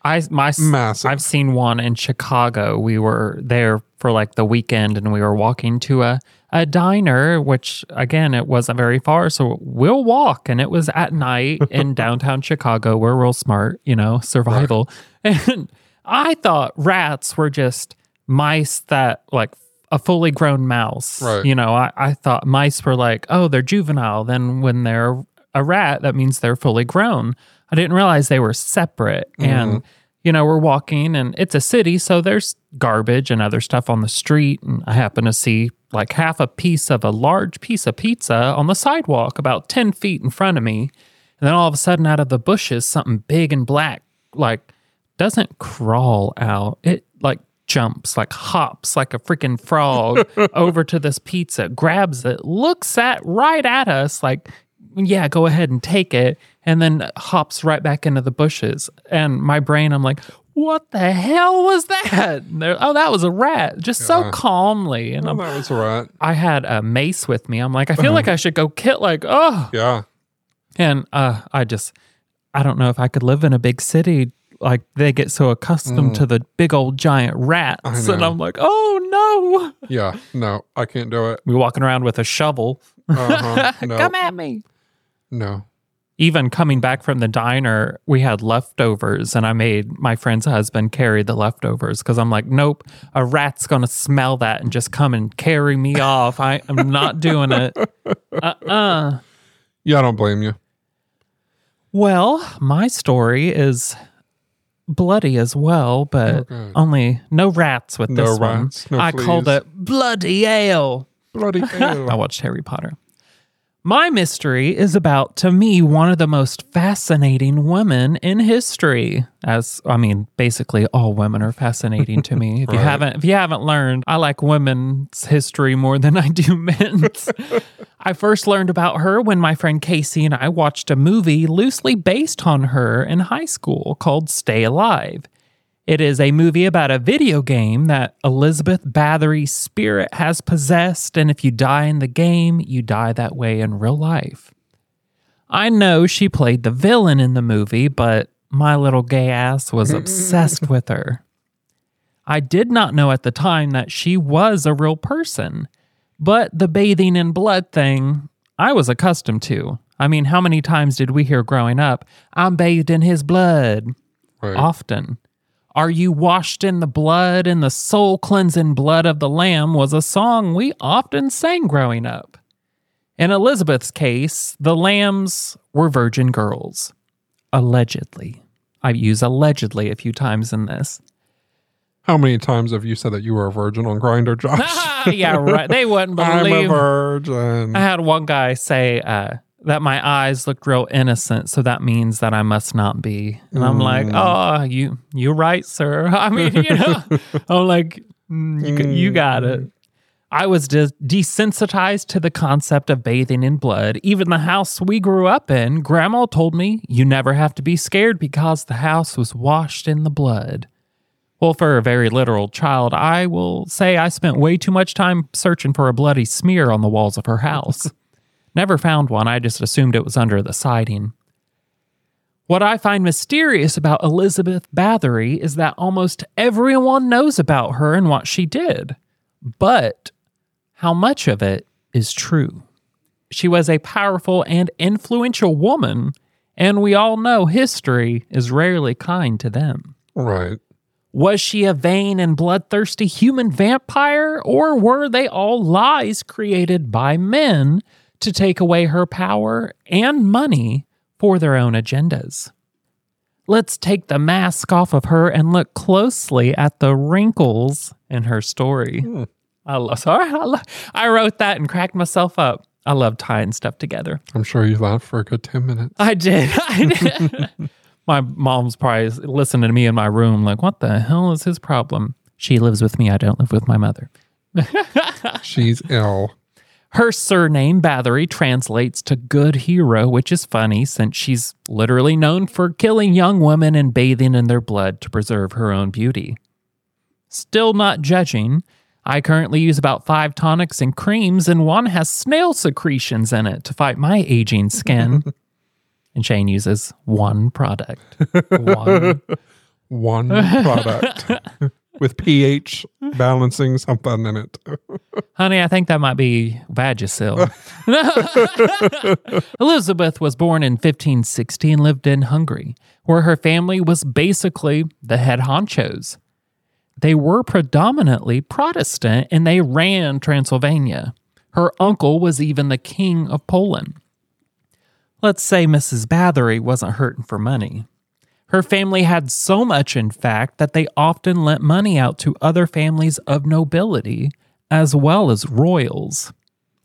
I my Massive. I've seen one in Chicago. We were there for like the weekend and we were walking to a a diner which again it wasn't very far so we'll walk and it was at night in downtown Chicago. We're real smart, you know, survival. And I thought rats were just mice that like a fully grown mouse. Right. You know, I, I thought mice were like, oh, they're juvenile. Then when they're a rat, that means they're fully grown. I didn't realize they were separate. Mm-hmm. And, you know, we're walking and it's a city, so there's garbage and other stuff on the street. And I happen to see like half a piece of a large piece of pizza on the sidewalk about 10 feet in front of me. And then all of a sudden, out of the bushes, something big and black, like, doesn't crawl out. It jumps, like hops, like a freaking frog over to this pizza, grabs it, looks at right at us, like, yeah, go ahead and take it, and then hops right back into the bushes. And my brain, I'm like, what the hell was that? Oh, that was a rat, just so calmly. And I'm, that was a rat. I had a mace with me. I'm like, I feel like I should go kill, like, oh, Yeah. and uh, I just, I don't know if I could live in a big city. Like they get so accustomed to the big old giant rats, Mm. And. I'm like, oh no! Yeah. No, I can't do it. We walking around with a shovel. Uh-huh. No. Come at me! No. Even coming back from the diner, we had leftovers, and I made my friend's husband carry the leftovers because I'm like, nope, a rat's going to smell that and just come and carry me off. I am not doing it. Uh uh Yeah, I don't blame you. Well, my story is bloody as well, but Oh, only no rats with No this rats, one. no I called it bloody ale. Bloody ale. I watched Harry Potter. My mystery is about, to me, one of the most fascinating women in history. As I mean, basically all women are fascinating to me. If you haven't, if you haven't learned, I like women's history more than I do men's. I first learned about her when my friend Casey and I watched a movie loosely based on her in high school called Stay Alive. It is a movie about a video game that Elizabeth Bathory's spirit has possessed, and if you die in the game, you die that way in real life. I know she played the villain in the movie, but my little gay ass was obsessed with her. I did not know at the time that she was a real person, but the bathing in blood thing, I was accustomed to. I mean, how many times did we hear growing up, I'm bathed in his blood? Right. often. Are you washed in the blood and the soul cleansing blood of the Lamb was a song we often sang growing up. In Elizabeth's case, the lambs were virgin girls. Allegedly. I use allegedly a few times in this. How many times have you said that you were a virgin on Grindr, Josh? yeah, right. They wouldn't believe. I'm a virgin. I had one guy say uh, that my eyes looked real innocent, so that means that I must not be. And I'm like, oh, you, you're right, sir. I mean, you know, I'm like, mm, you, g- you got it. I was des- desensitized to the concept of bathing in blood. Even the house we grew up in, Grandma told me you never have to be scared because the house was washed in the blood. Well, for a very literal child, I will say I spent way too much time searching for a bloody smear on the walls of her house. Never found one, I just assumed it was under the siding. What I find mysterious about Elizabeth Bathory is that almost everyone knows about her and what she did. But how much of it is true? She was a powerful and influential woman, and we all know history is rarely kind to them. right. Was she a vain and bloodthirsty human vampire, or were they all lies created by men to take away her power and money for their own agendas? Let's take the mask off of her and look closely at the wrinkles in her story. Hmm. I love, sorry, I, I wrote that and cracked myself up. I love tying stuff together. I'm sure you laughed for a good 10 minutes. I did. I did. my mom's probably listening to me in my room, like, what the hell is his problem? She lives with me. I don't live with my mother. She's ill. Her surname, Bathory, translates to good hero, which is funny since she's literally known for killing young women and bathing in their blood to preserve her own beauty. Still not judging, I currently use about five tonics and creams, and one has snail secretions in it to fight my aging skin. and Shane uses one product. One. One product with pH balancing something in it. Honey, I think that might be Vagisil. Elizabeth was born in 1560 and lived in Hungary, where her family was basically the head honchos. They were predominantly Protestant and they ran Transylvania. Her uncle was even the king of Poland. Let's say Mrs. Bathory wasn't hurting for money. Her family had so much, in fact, that they often lent money out to other families of nobility as well as royals.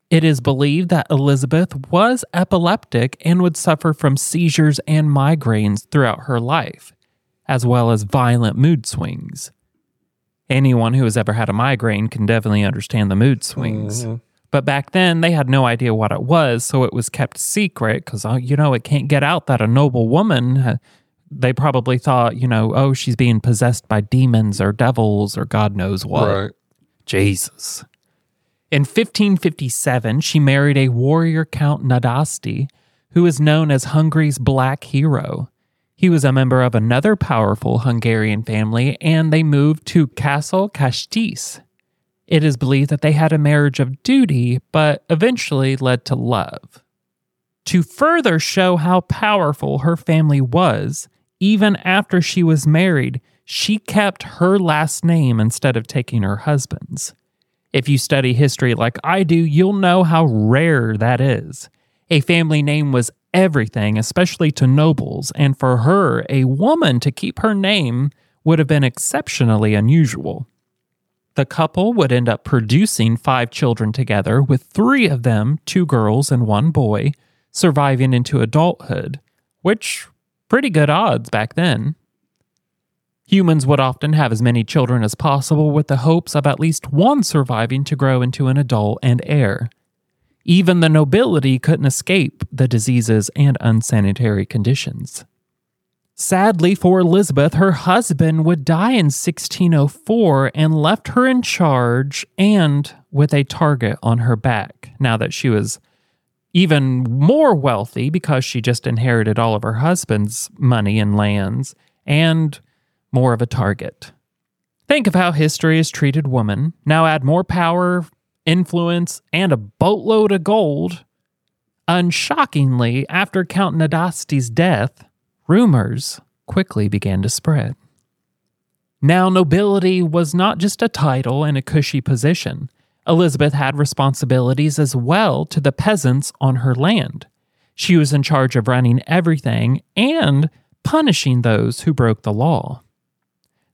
It is believed that Elizabeth was epileptic and would suffer from seizures and migraines throughout her life, as well as violent mood swings. Anyone who has ever had a migraine can definitely understand the mood swings. Mm-hmm. But back then, they had no idea what it was, so it was kept secret because, uh, you know, it can't get out that a noble woman. Uh, they probably thought, you know, oh, she's being possessed by demons or devils or God knows what. Right. Jesus. In 1557, she married a warrior Count Nadasdy, who is known as Hungary's Black Hero. He was a member of another powerful Hungarian family, and they moved to Castle Castis. It is believed that they had a marriage of duty, but eventually led to love. To further show how powerful her family was, even after she was married, she kept her last name instead of taking her husband's. If you study history like I do, you'll know how rare that is. A family name was everything, especially to nobles, and for her, a woman to keep her name would have been exceptionally unusual. The couple would end up producing five children together, with three of them, two girls and one boy, surviving into adulthood, which pretty good odds back then. Humans would often have as many children as possible with the hopes of at least one surviving to grow into an adult and heir. Even the nobility couldn't escape the diseases and unsanitary conditions. Sadly for Elizabeth, her husband would die in 1604 and left her in charge and with a target on her back now that she was even more wealthy because she just inherited all of her husband's money and lands and more of a target. Think of how history has treated women. Now add more power, influence, and a boatload of gold. Unshockingly, after Count Nadasdy's death, rumors quickly began to spread. Now, nobility was not just a title and a cushy position. Elizabeth had responsibilities as well to the peasants on her land. She was in charge of running everything and punishing those who broke the law.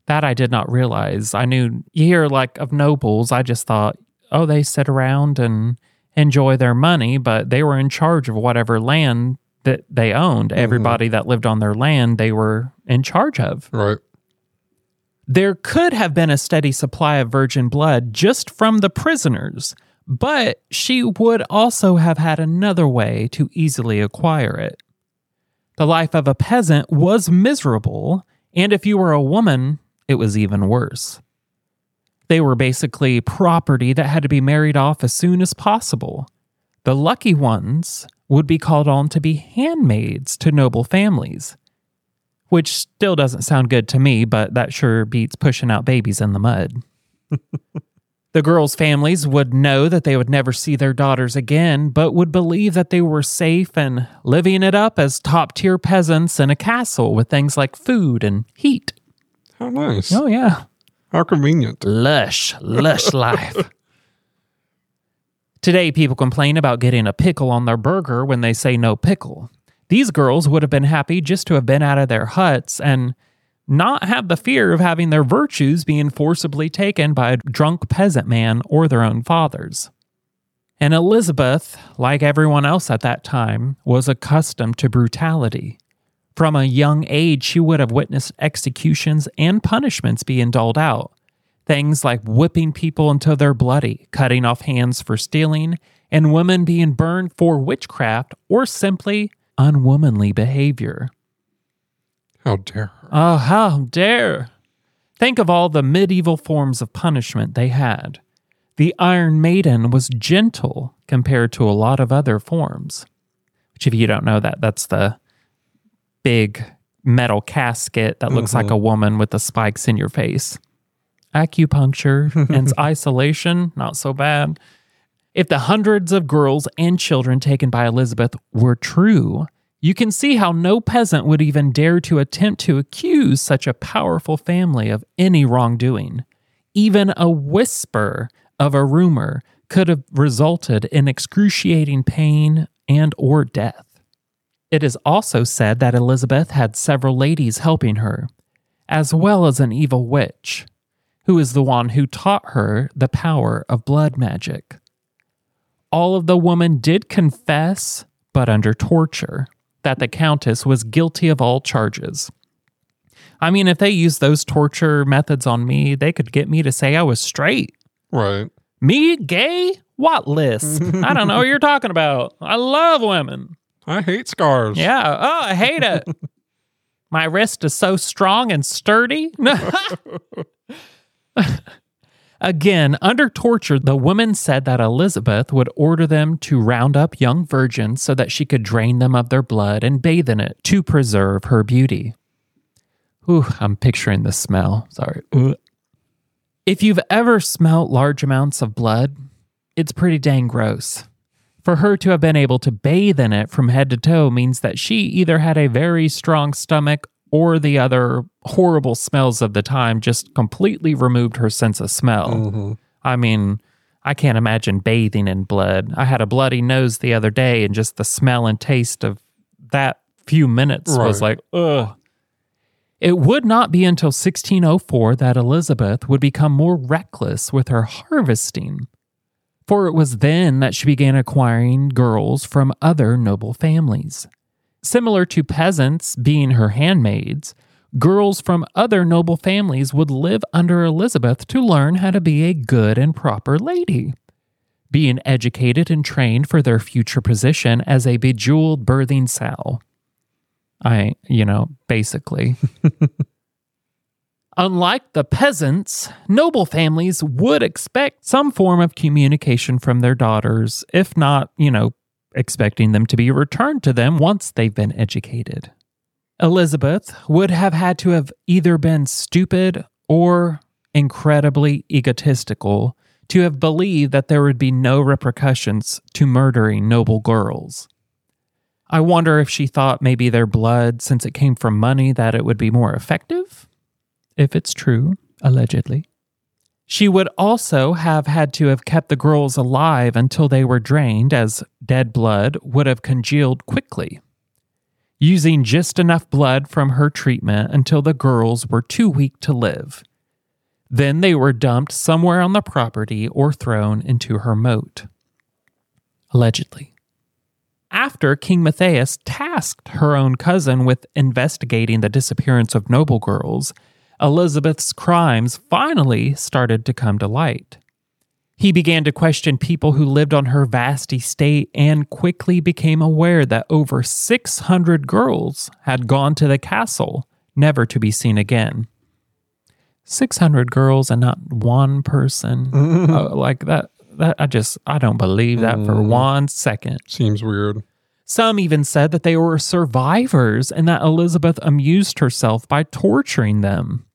That I did not realize. I knew you hear like of nobles, I just thought, oh, they sit around and enjoy their money, but they were in charge of whatever land that they owned. Mm-hmm. Everybody that lived on their land, they were in charge of. Right. There could have been a steady supply of virgin blood just from the prisoners, but she would also have had another way to easily acquire it. The life of a peasant was miserable, and if you were a woman, it was even worse. They were basically property that had to be married off as soon as possible. The lucky ones would be called on to be handmaids to noble families which still doesn't sound good to me, but that sure beats pushing out babies in the mud. the girls' families would know that they would never see their daughters again, but would believe that they were safe and living it up as top tier peasants in a castle with things like food and heat. How nice. Oh, yeah. How convenient. Lush, lush life. Today, people complain about getting a pickle on their burger when they say no pickle. These girls would have been happy just to have been out of their huts and not have the fear of having their virtues being forcibly taken by a drunk peasant man or their own fathers. And Elizabeth, like everyone else at that time, was accustomed to brutality. From a young age, she would have witnessed executions and punishments being doled out. Things like whipping people until they're bloody, cutting off hands for stealing, and women being burned for witchcraft or simply unwomanly behavior. How dare her? Oh, how dare! Think of all the medieval forms of punishment they had. The Iron Maiden was gentle compared to a lot of other forms. Which, if you don't know that, that's the big metal casket that looks like mm-hmm. a woman with the spikes in your face. Acupuncture and isolation, not so bad. If the hundreds of girls and children taken by Elizabeth were true, you can see how no peasant would even dare to attempt to accuse such a powerful family of any wrongdoing. Even a whisper of a rumor could have resulted in excruciating pain and or death. It is also said that Elizabeth had several ladies helping her, as well as an evil witch, who is the one who taught her the power of blood magic all of the women did confess, but under torture, that the Countess was guilty of all charges. I mean, if they used those torture methods on me, they could get me to say I was straight. Right. Me, gay? What list? I don't know what you're talking about. I love women. I hate scars. Yeah. Oh, I hate it. My wrist is so strong and sturdy. Again, under torture, the woman said that Elizabeth would order them to round up young virgins so that she could drain them of their blood and bathe in it to preserve her beauty. Ooh, I'm picturing the smell. Sorry. If you've ever smelt large amounts of blood, it's pretty dang gross. For her to have been able to bathe in it from head to toe means that she either had a very strong stomach or the other horrible smells of the time just completely removed her sense of smell. Mhm. I mean, I can't imagine bathing in blood. I had a bloody nose the other day, and just the smell and taste of that few minutes was like, ugh. It would not be until 1604 that Elizabeth would become more reckless with her harvesting. For it was then that she began acquiring girls from other noble families. Similar to peasants being her handmaids, girls from other noble families would live under Elizabeth to learn how to be a good and proper lady, being educated and trained for their future position as a bejeweled birthing sow. I, you know, basically. Unlike the peasants, noble families would expect some form of communication from their daughters, if not, you know, expecting them to be returned to them once they've been educated. Elizabeth would have had to have either been stupid or incredibly egotistical to have believed that there would be no repercussions to murdering noble girls. I wonder if she thought maybe their blood, since it came from money, that it would be more effective? If it's true, allegedly. She would also have had to have kept the girls alive until they were drained, as dead blood would have congealed quickly, using just enough blood from her treatment until the girls were too weak to live. Then they were dumped somewhere on the property or thrown into her moat. Allegedly. After King Matthias tasked her own cousin with investigating the disappearance of noble girls, Elizabeth's crimes finally started to come to light. He began to question people who lived on her vast estate and quickly became aware that over 600 girls had gone to the castle, never to be seen again. 600 girls and not one person. Uh, like that, that, I just, I don't believe that for Mm. one second. Seems weird. Some even said that they were survivors and that Elizabeth amused herself by torturing them.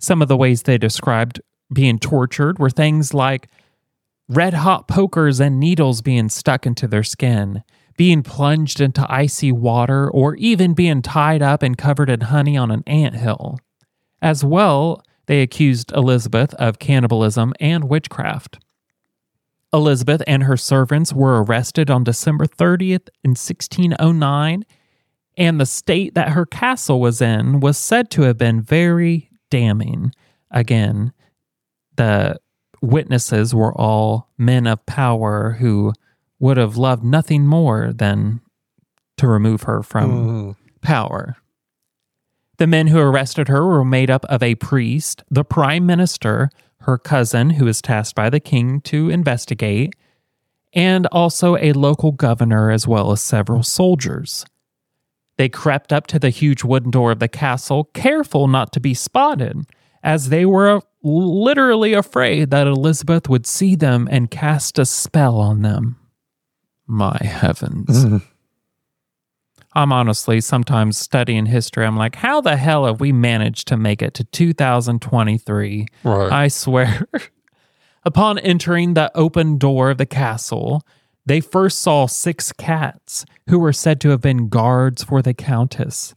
Some of the ways they described being tortured were things like red hot pokers and needles being stuck into their skin, being plunged into icy water, or even being tied up and covered in honey on an ant hill. As well, they accused Elizabeth of cannibalism and witchcraft. Elizabeth and her servants were arrested on December 30th in 1609, and the state that her castle was in was said to have been very damning. Again, the witnesses were all men of power who would have loved nothing more than to remove her from Mhm. power. The men who arrested her were made up of a priest, the prime minister, her cousin, who was tasked by the king to investigate, and also a local governor as well as several soldiers. They crept up to the huge wooden door of the castle, careful not to be spotted, as they were literally afraid that Elizabeth would see them and cast a spell on them. My heavens. I'm honestly sometimes studying history. I'm like, how the hell have we managed to make it to 2023? Right. I swear. Upon entering the open door of the castle, they first saw six cats who were said to have been guards for the countess.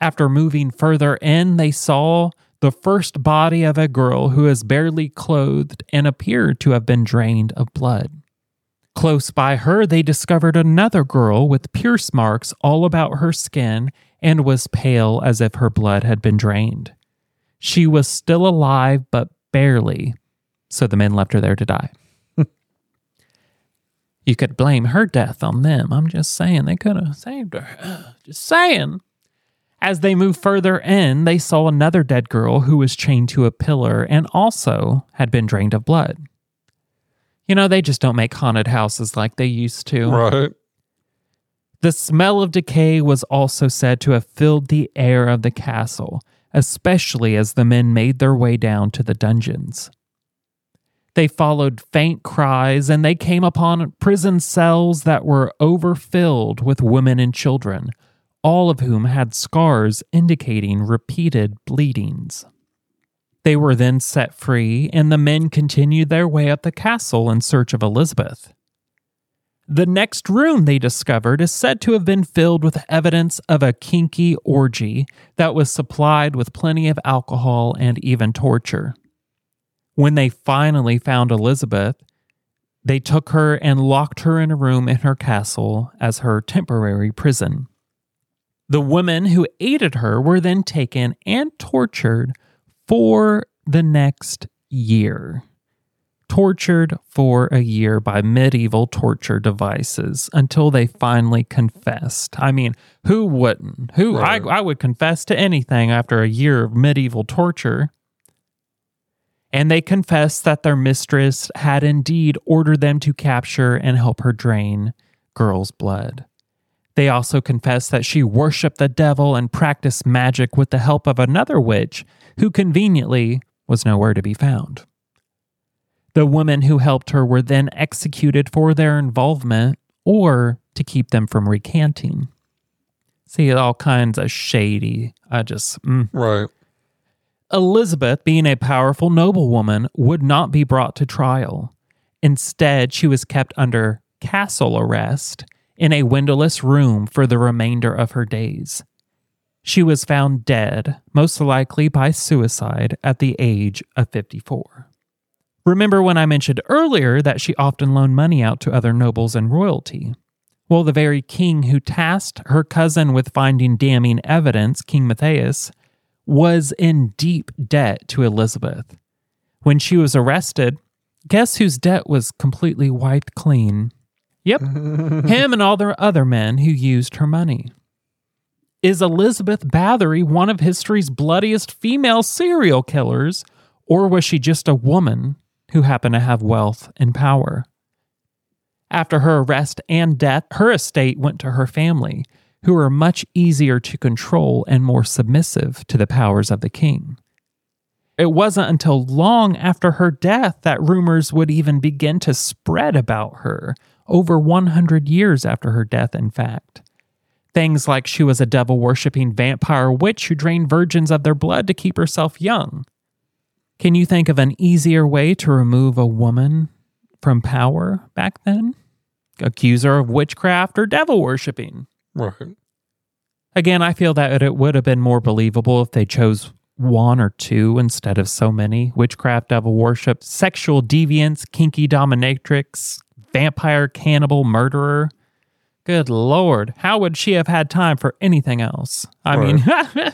After moving further in, they saw the first body of a girl who is barely clothed and appeared to have been drained of blood. Close by her, they discovered another girl with pierce marks all about her skin and was pale as if her blood had been drained. She was still alive, but barely, so the men left her there to die. You could blame her death on them. I'm just saying they could have saved her. Just saying. As they moved further in, they saw another dead girl who was chained to a pillar and also had been drained of blood. You know, they just don't make haunted houses like they used to. Right. The smell of decay was also said to have filled the air of the castle, especially as the men made their way down to the dungeons. They followed faint cries and they came upon prison cells that were overfilled with women and children, all of whom had scars indicating repeated bleedings. They were then set free, and the men continued their way up the castle in search of Elizabeth. The next room they discovered is said to have been filled with evidence of a kinky orgy that was supplied with plenty of alcohol and even torture. When they finally found Elizabeth, they took her and locked her in a room in her castle as her temporary prison. The women who aided her were then taken and tortured for the next year tortured for a year by medieval torture devices until they finally confessed. I mean, who wouldn't? Who Right. I, I would confess to anything after a year of medieval torture. And they confessed that their mistress had indeed ordered them to capture and help her drain girls' blood. They also confessed that she worshiped the devil and practiced magic with the help of another witch who conveniently was nowhere to be found. The women who helped her were then executed for their involvement or to keep them from recanting. See, all kinds of shady. I just. Mm. Right. Elizabeth, being a powerful noblewoman, would not be brought to trial. Instead, she was kept under castle arrest in a windowless room for the remainder of her days. She was found dead, most likely by suicide, at the age of 54. Remember when I mentioned earlier that she often loaned money out to other nobles and royalty? Well, the very king who tasked her cousin with finding damning evidence, King Matthias, was in deep debt to Elizabeth. When she was arrested, guess whose debt was completely wiped clean? Yep, him and all the other men who used her money. Is Elizabeth Bathory one of history's bloodiest female serial killers, or was she just a woman who happened to have wealth and power? After her arrest and death, her estate went to her family, who were much easier to control and more submissive to the powers of the king. It wasn't until long after her death that rumors would even begin to spread about her, over 100 years after her death, in fact. Things like she was a devil worshipping vampire witch who drained virgins of their blood to keep herself young. Can you think of an easier way to remove a woman from power back then? Accuse her of witchcraft or devil worshipping. Right. Again, I feel that it would have been more believable if they chose one or two instead of so many witchcraft, devil worship, sexual deviance, kinky dominatrix, vampire, cannibal, murderer. Good lord, how would she have had time for anything else? I mean,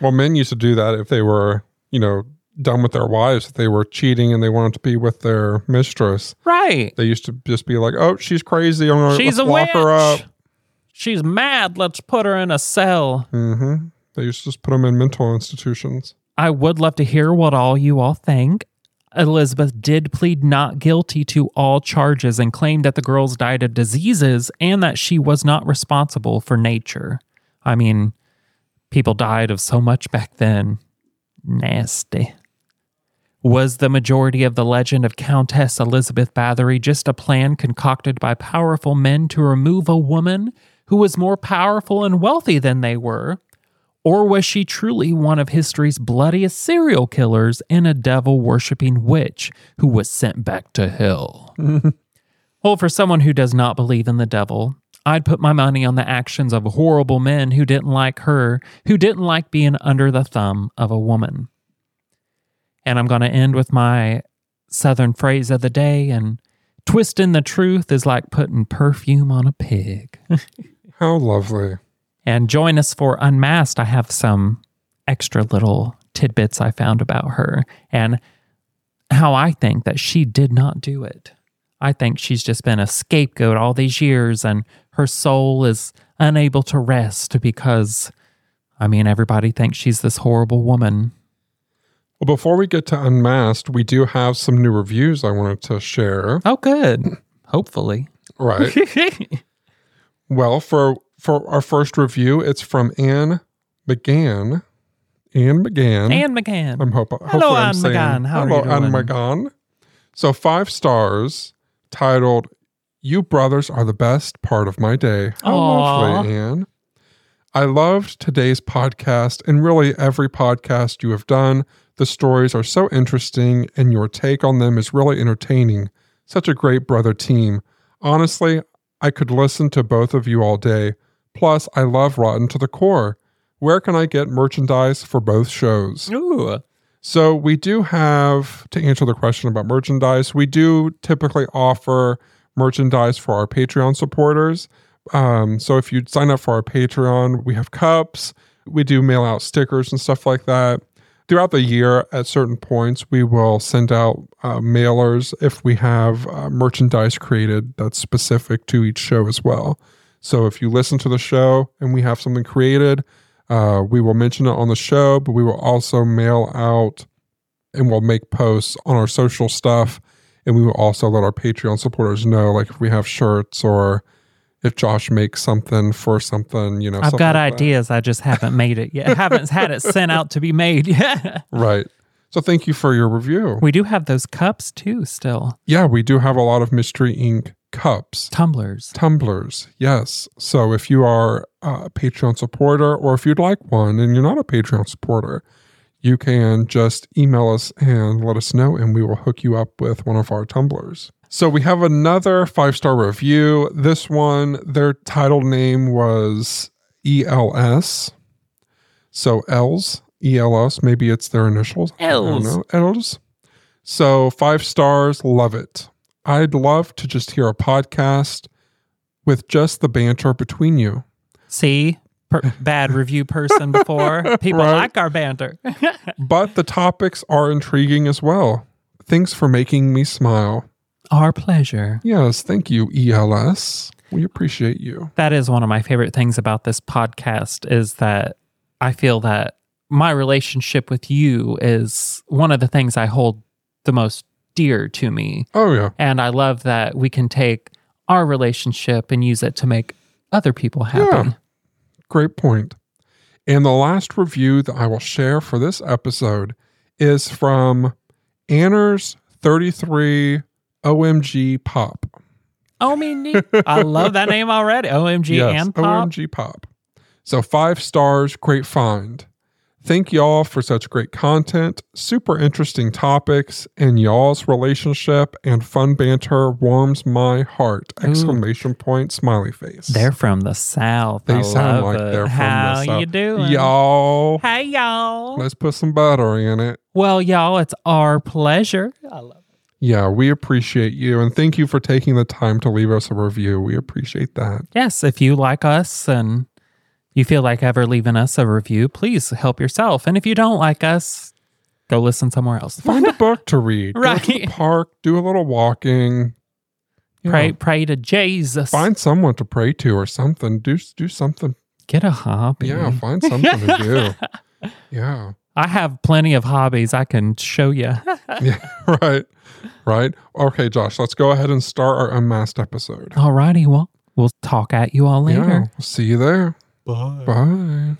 Well, men used to do that if they were, you know, done with their wives, if they were cheating and they wanted to be with their mistress. right. They used to just be like, "Oh, she's crazy. I'm gonna She's a lock her up." She's mad. Let's put her in a cell. Mm-hmm. They used to just put them in mental institutions. I would love to hear what all you all think. Elizabeth did plead not guilty to all charges and claimed that the girls died of diseases and that she was not responsible for nature. I mean, people died of so much back then. Nasty. Was the majority of the legend of Countess Elizabeth Bathory just a plan concocted by powerful men to remove a woman who was more powerful and wealthy than they were? Or was she truly one of history's bloodiest serial killers and a devil worshipping witch who was sent back to hell? well, for someone who does not believe in the devil, I'd put my money on the actions of horrible men who didn't like her, who didn't like being under the thumb of a woman. And I'm going to end with my southern phrase of the day and twisting the truth is like putting perfume on a pig. How lovely. And join us for Unmasked. I have some extra little tidbits I found about her and how I think that she did not do it. I think she's just been a scapegoat all these years and her soul is unable to rest because, I mean, everybody thinks she's this horrible woman. Well, before we get to Unmasked, we do have some new reviews I wanted to share. Oh, good. Hopefully. Right. well, for for our first review, it's from Anne McGann. Anne McGann. Anne McGann. I'm hoping. Hello, I'm Anne McGann. How are hello, you Anne? McGann. So five stars, titled "You brothers are the best part of my day." How Aw. lovely, Anne. I loved today's podcast and really every podcast you have done. The stories are so interesting, and your take on them is really entertaining. Such a great brother team. Honestly, I could listen to both of you all day. Plus, I love Rotten to the core. Where can I get merchandise for both shows? Ooh. So, we do have, to answer the question about merchandise, we do typically offer merchandise for our Patreon supporters. Um, so, if you sign up for our Patreon, we have cups, we do mail out stickers and stuff like that. Throughout the year, at certain points, we will send out uh, mailers if we have uh, merchandise created that's specific to each show as well. So if you listen to the show and we have something created, uh, we will mention it on the show, but we will also mail out and we'll make posts on our social stuff. And we will also let our Patreon supporters know, like if we have shirts or if Josh makes something for something, you know. I've got like that. ideas. I just haven't made it yet. haven't had it sent out to be made yet. Right. So thank you for your review. we do have those cups too, still. Yeah, we do have a lot of Mystery Inc cups, Tumblers. tumblers. Yes. So if you are a Patreon supporter or if you'd like one and you're not a Patreon supporter, you can just email us and let us know and we will hook you up with one of our tumblers. So we have another five star review. This one, their title name was ELS. So Els, ELS, maybe it's their initials. I don't know. Els. So five stars, love it. I'd love to just hear a podcast with just the banter between you. See? Per- bad review person before. People Right. like our banter. But the topics are intriguing as well. Thanks for making me smile. Our pleasure. Yes, thank you, ELS. We appreciate you. that is one of my favorite things about this podcast is that I feel that my relationship with you is one of the things I hold the most dear to me. Oh, yeah. And I love that we can take our relationship and use it to make other people happy. Yeah. Great point. And the last review that I will share for this episode is from Anners 33 OMG Pop. Oh, me neat. I love that name already. OMG yes, and pop. OMG Pop. So five stars, great find. Thank y'all for such great content, super interesting topics, and y'all's relationship and fun banter warms my heart! Exclamation point, smiley face. They're from the South. They I sound like it. they're from How the South. How you doing? Y'all, Hey, y'all. let's put some butter in it. Well, y'all, it's our pleasure. I love Yeah, we appreciate you. And thank you for taking the time to leave us a review. We appreciate that. Yes, if you like us and you feel like ever leaving us a review, please help yourself. And if you don't like us, go listen somewhere else. Find a book to read. Go to the park, do a little walking. You Pray, know, pray to Jesus. find someone to pray to or something. Do do something. Get a hobby. Yeah, find something to do. Yeah. I have plenty of hobbies I can show you. Yeah. Right. Right. Okay, Josh, let's go ahead and start our unmasked episode. Alrighty, well, we'll talk at you all later. Yeah. See you there. Bye. Bye.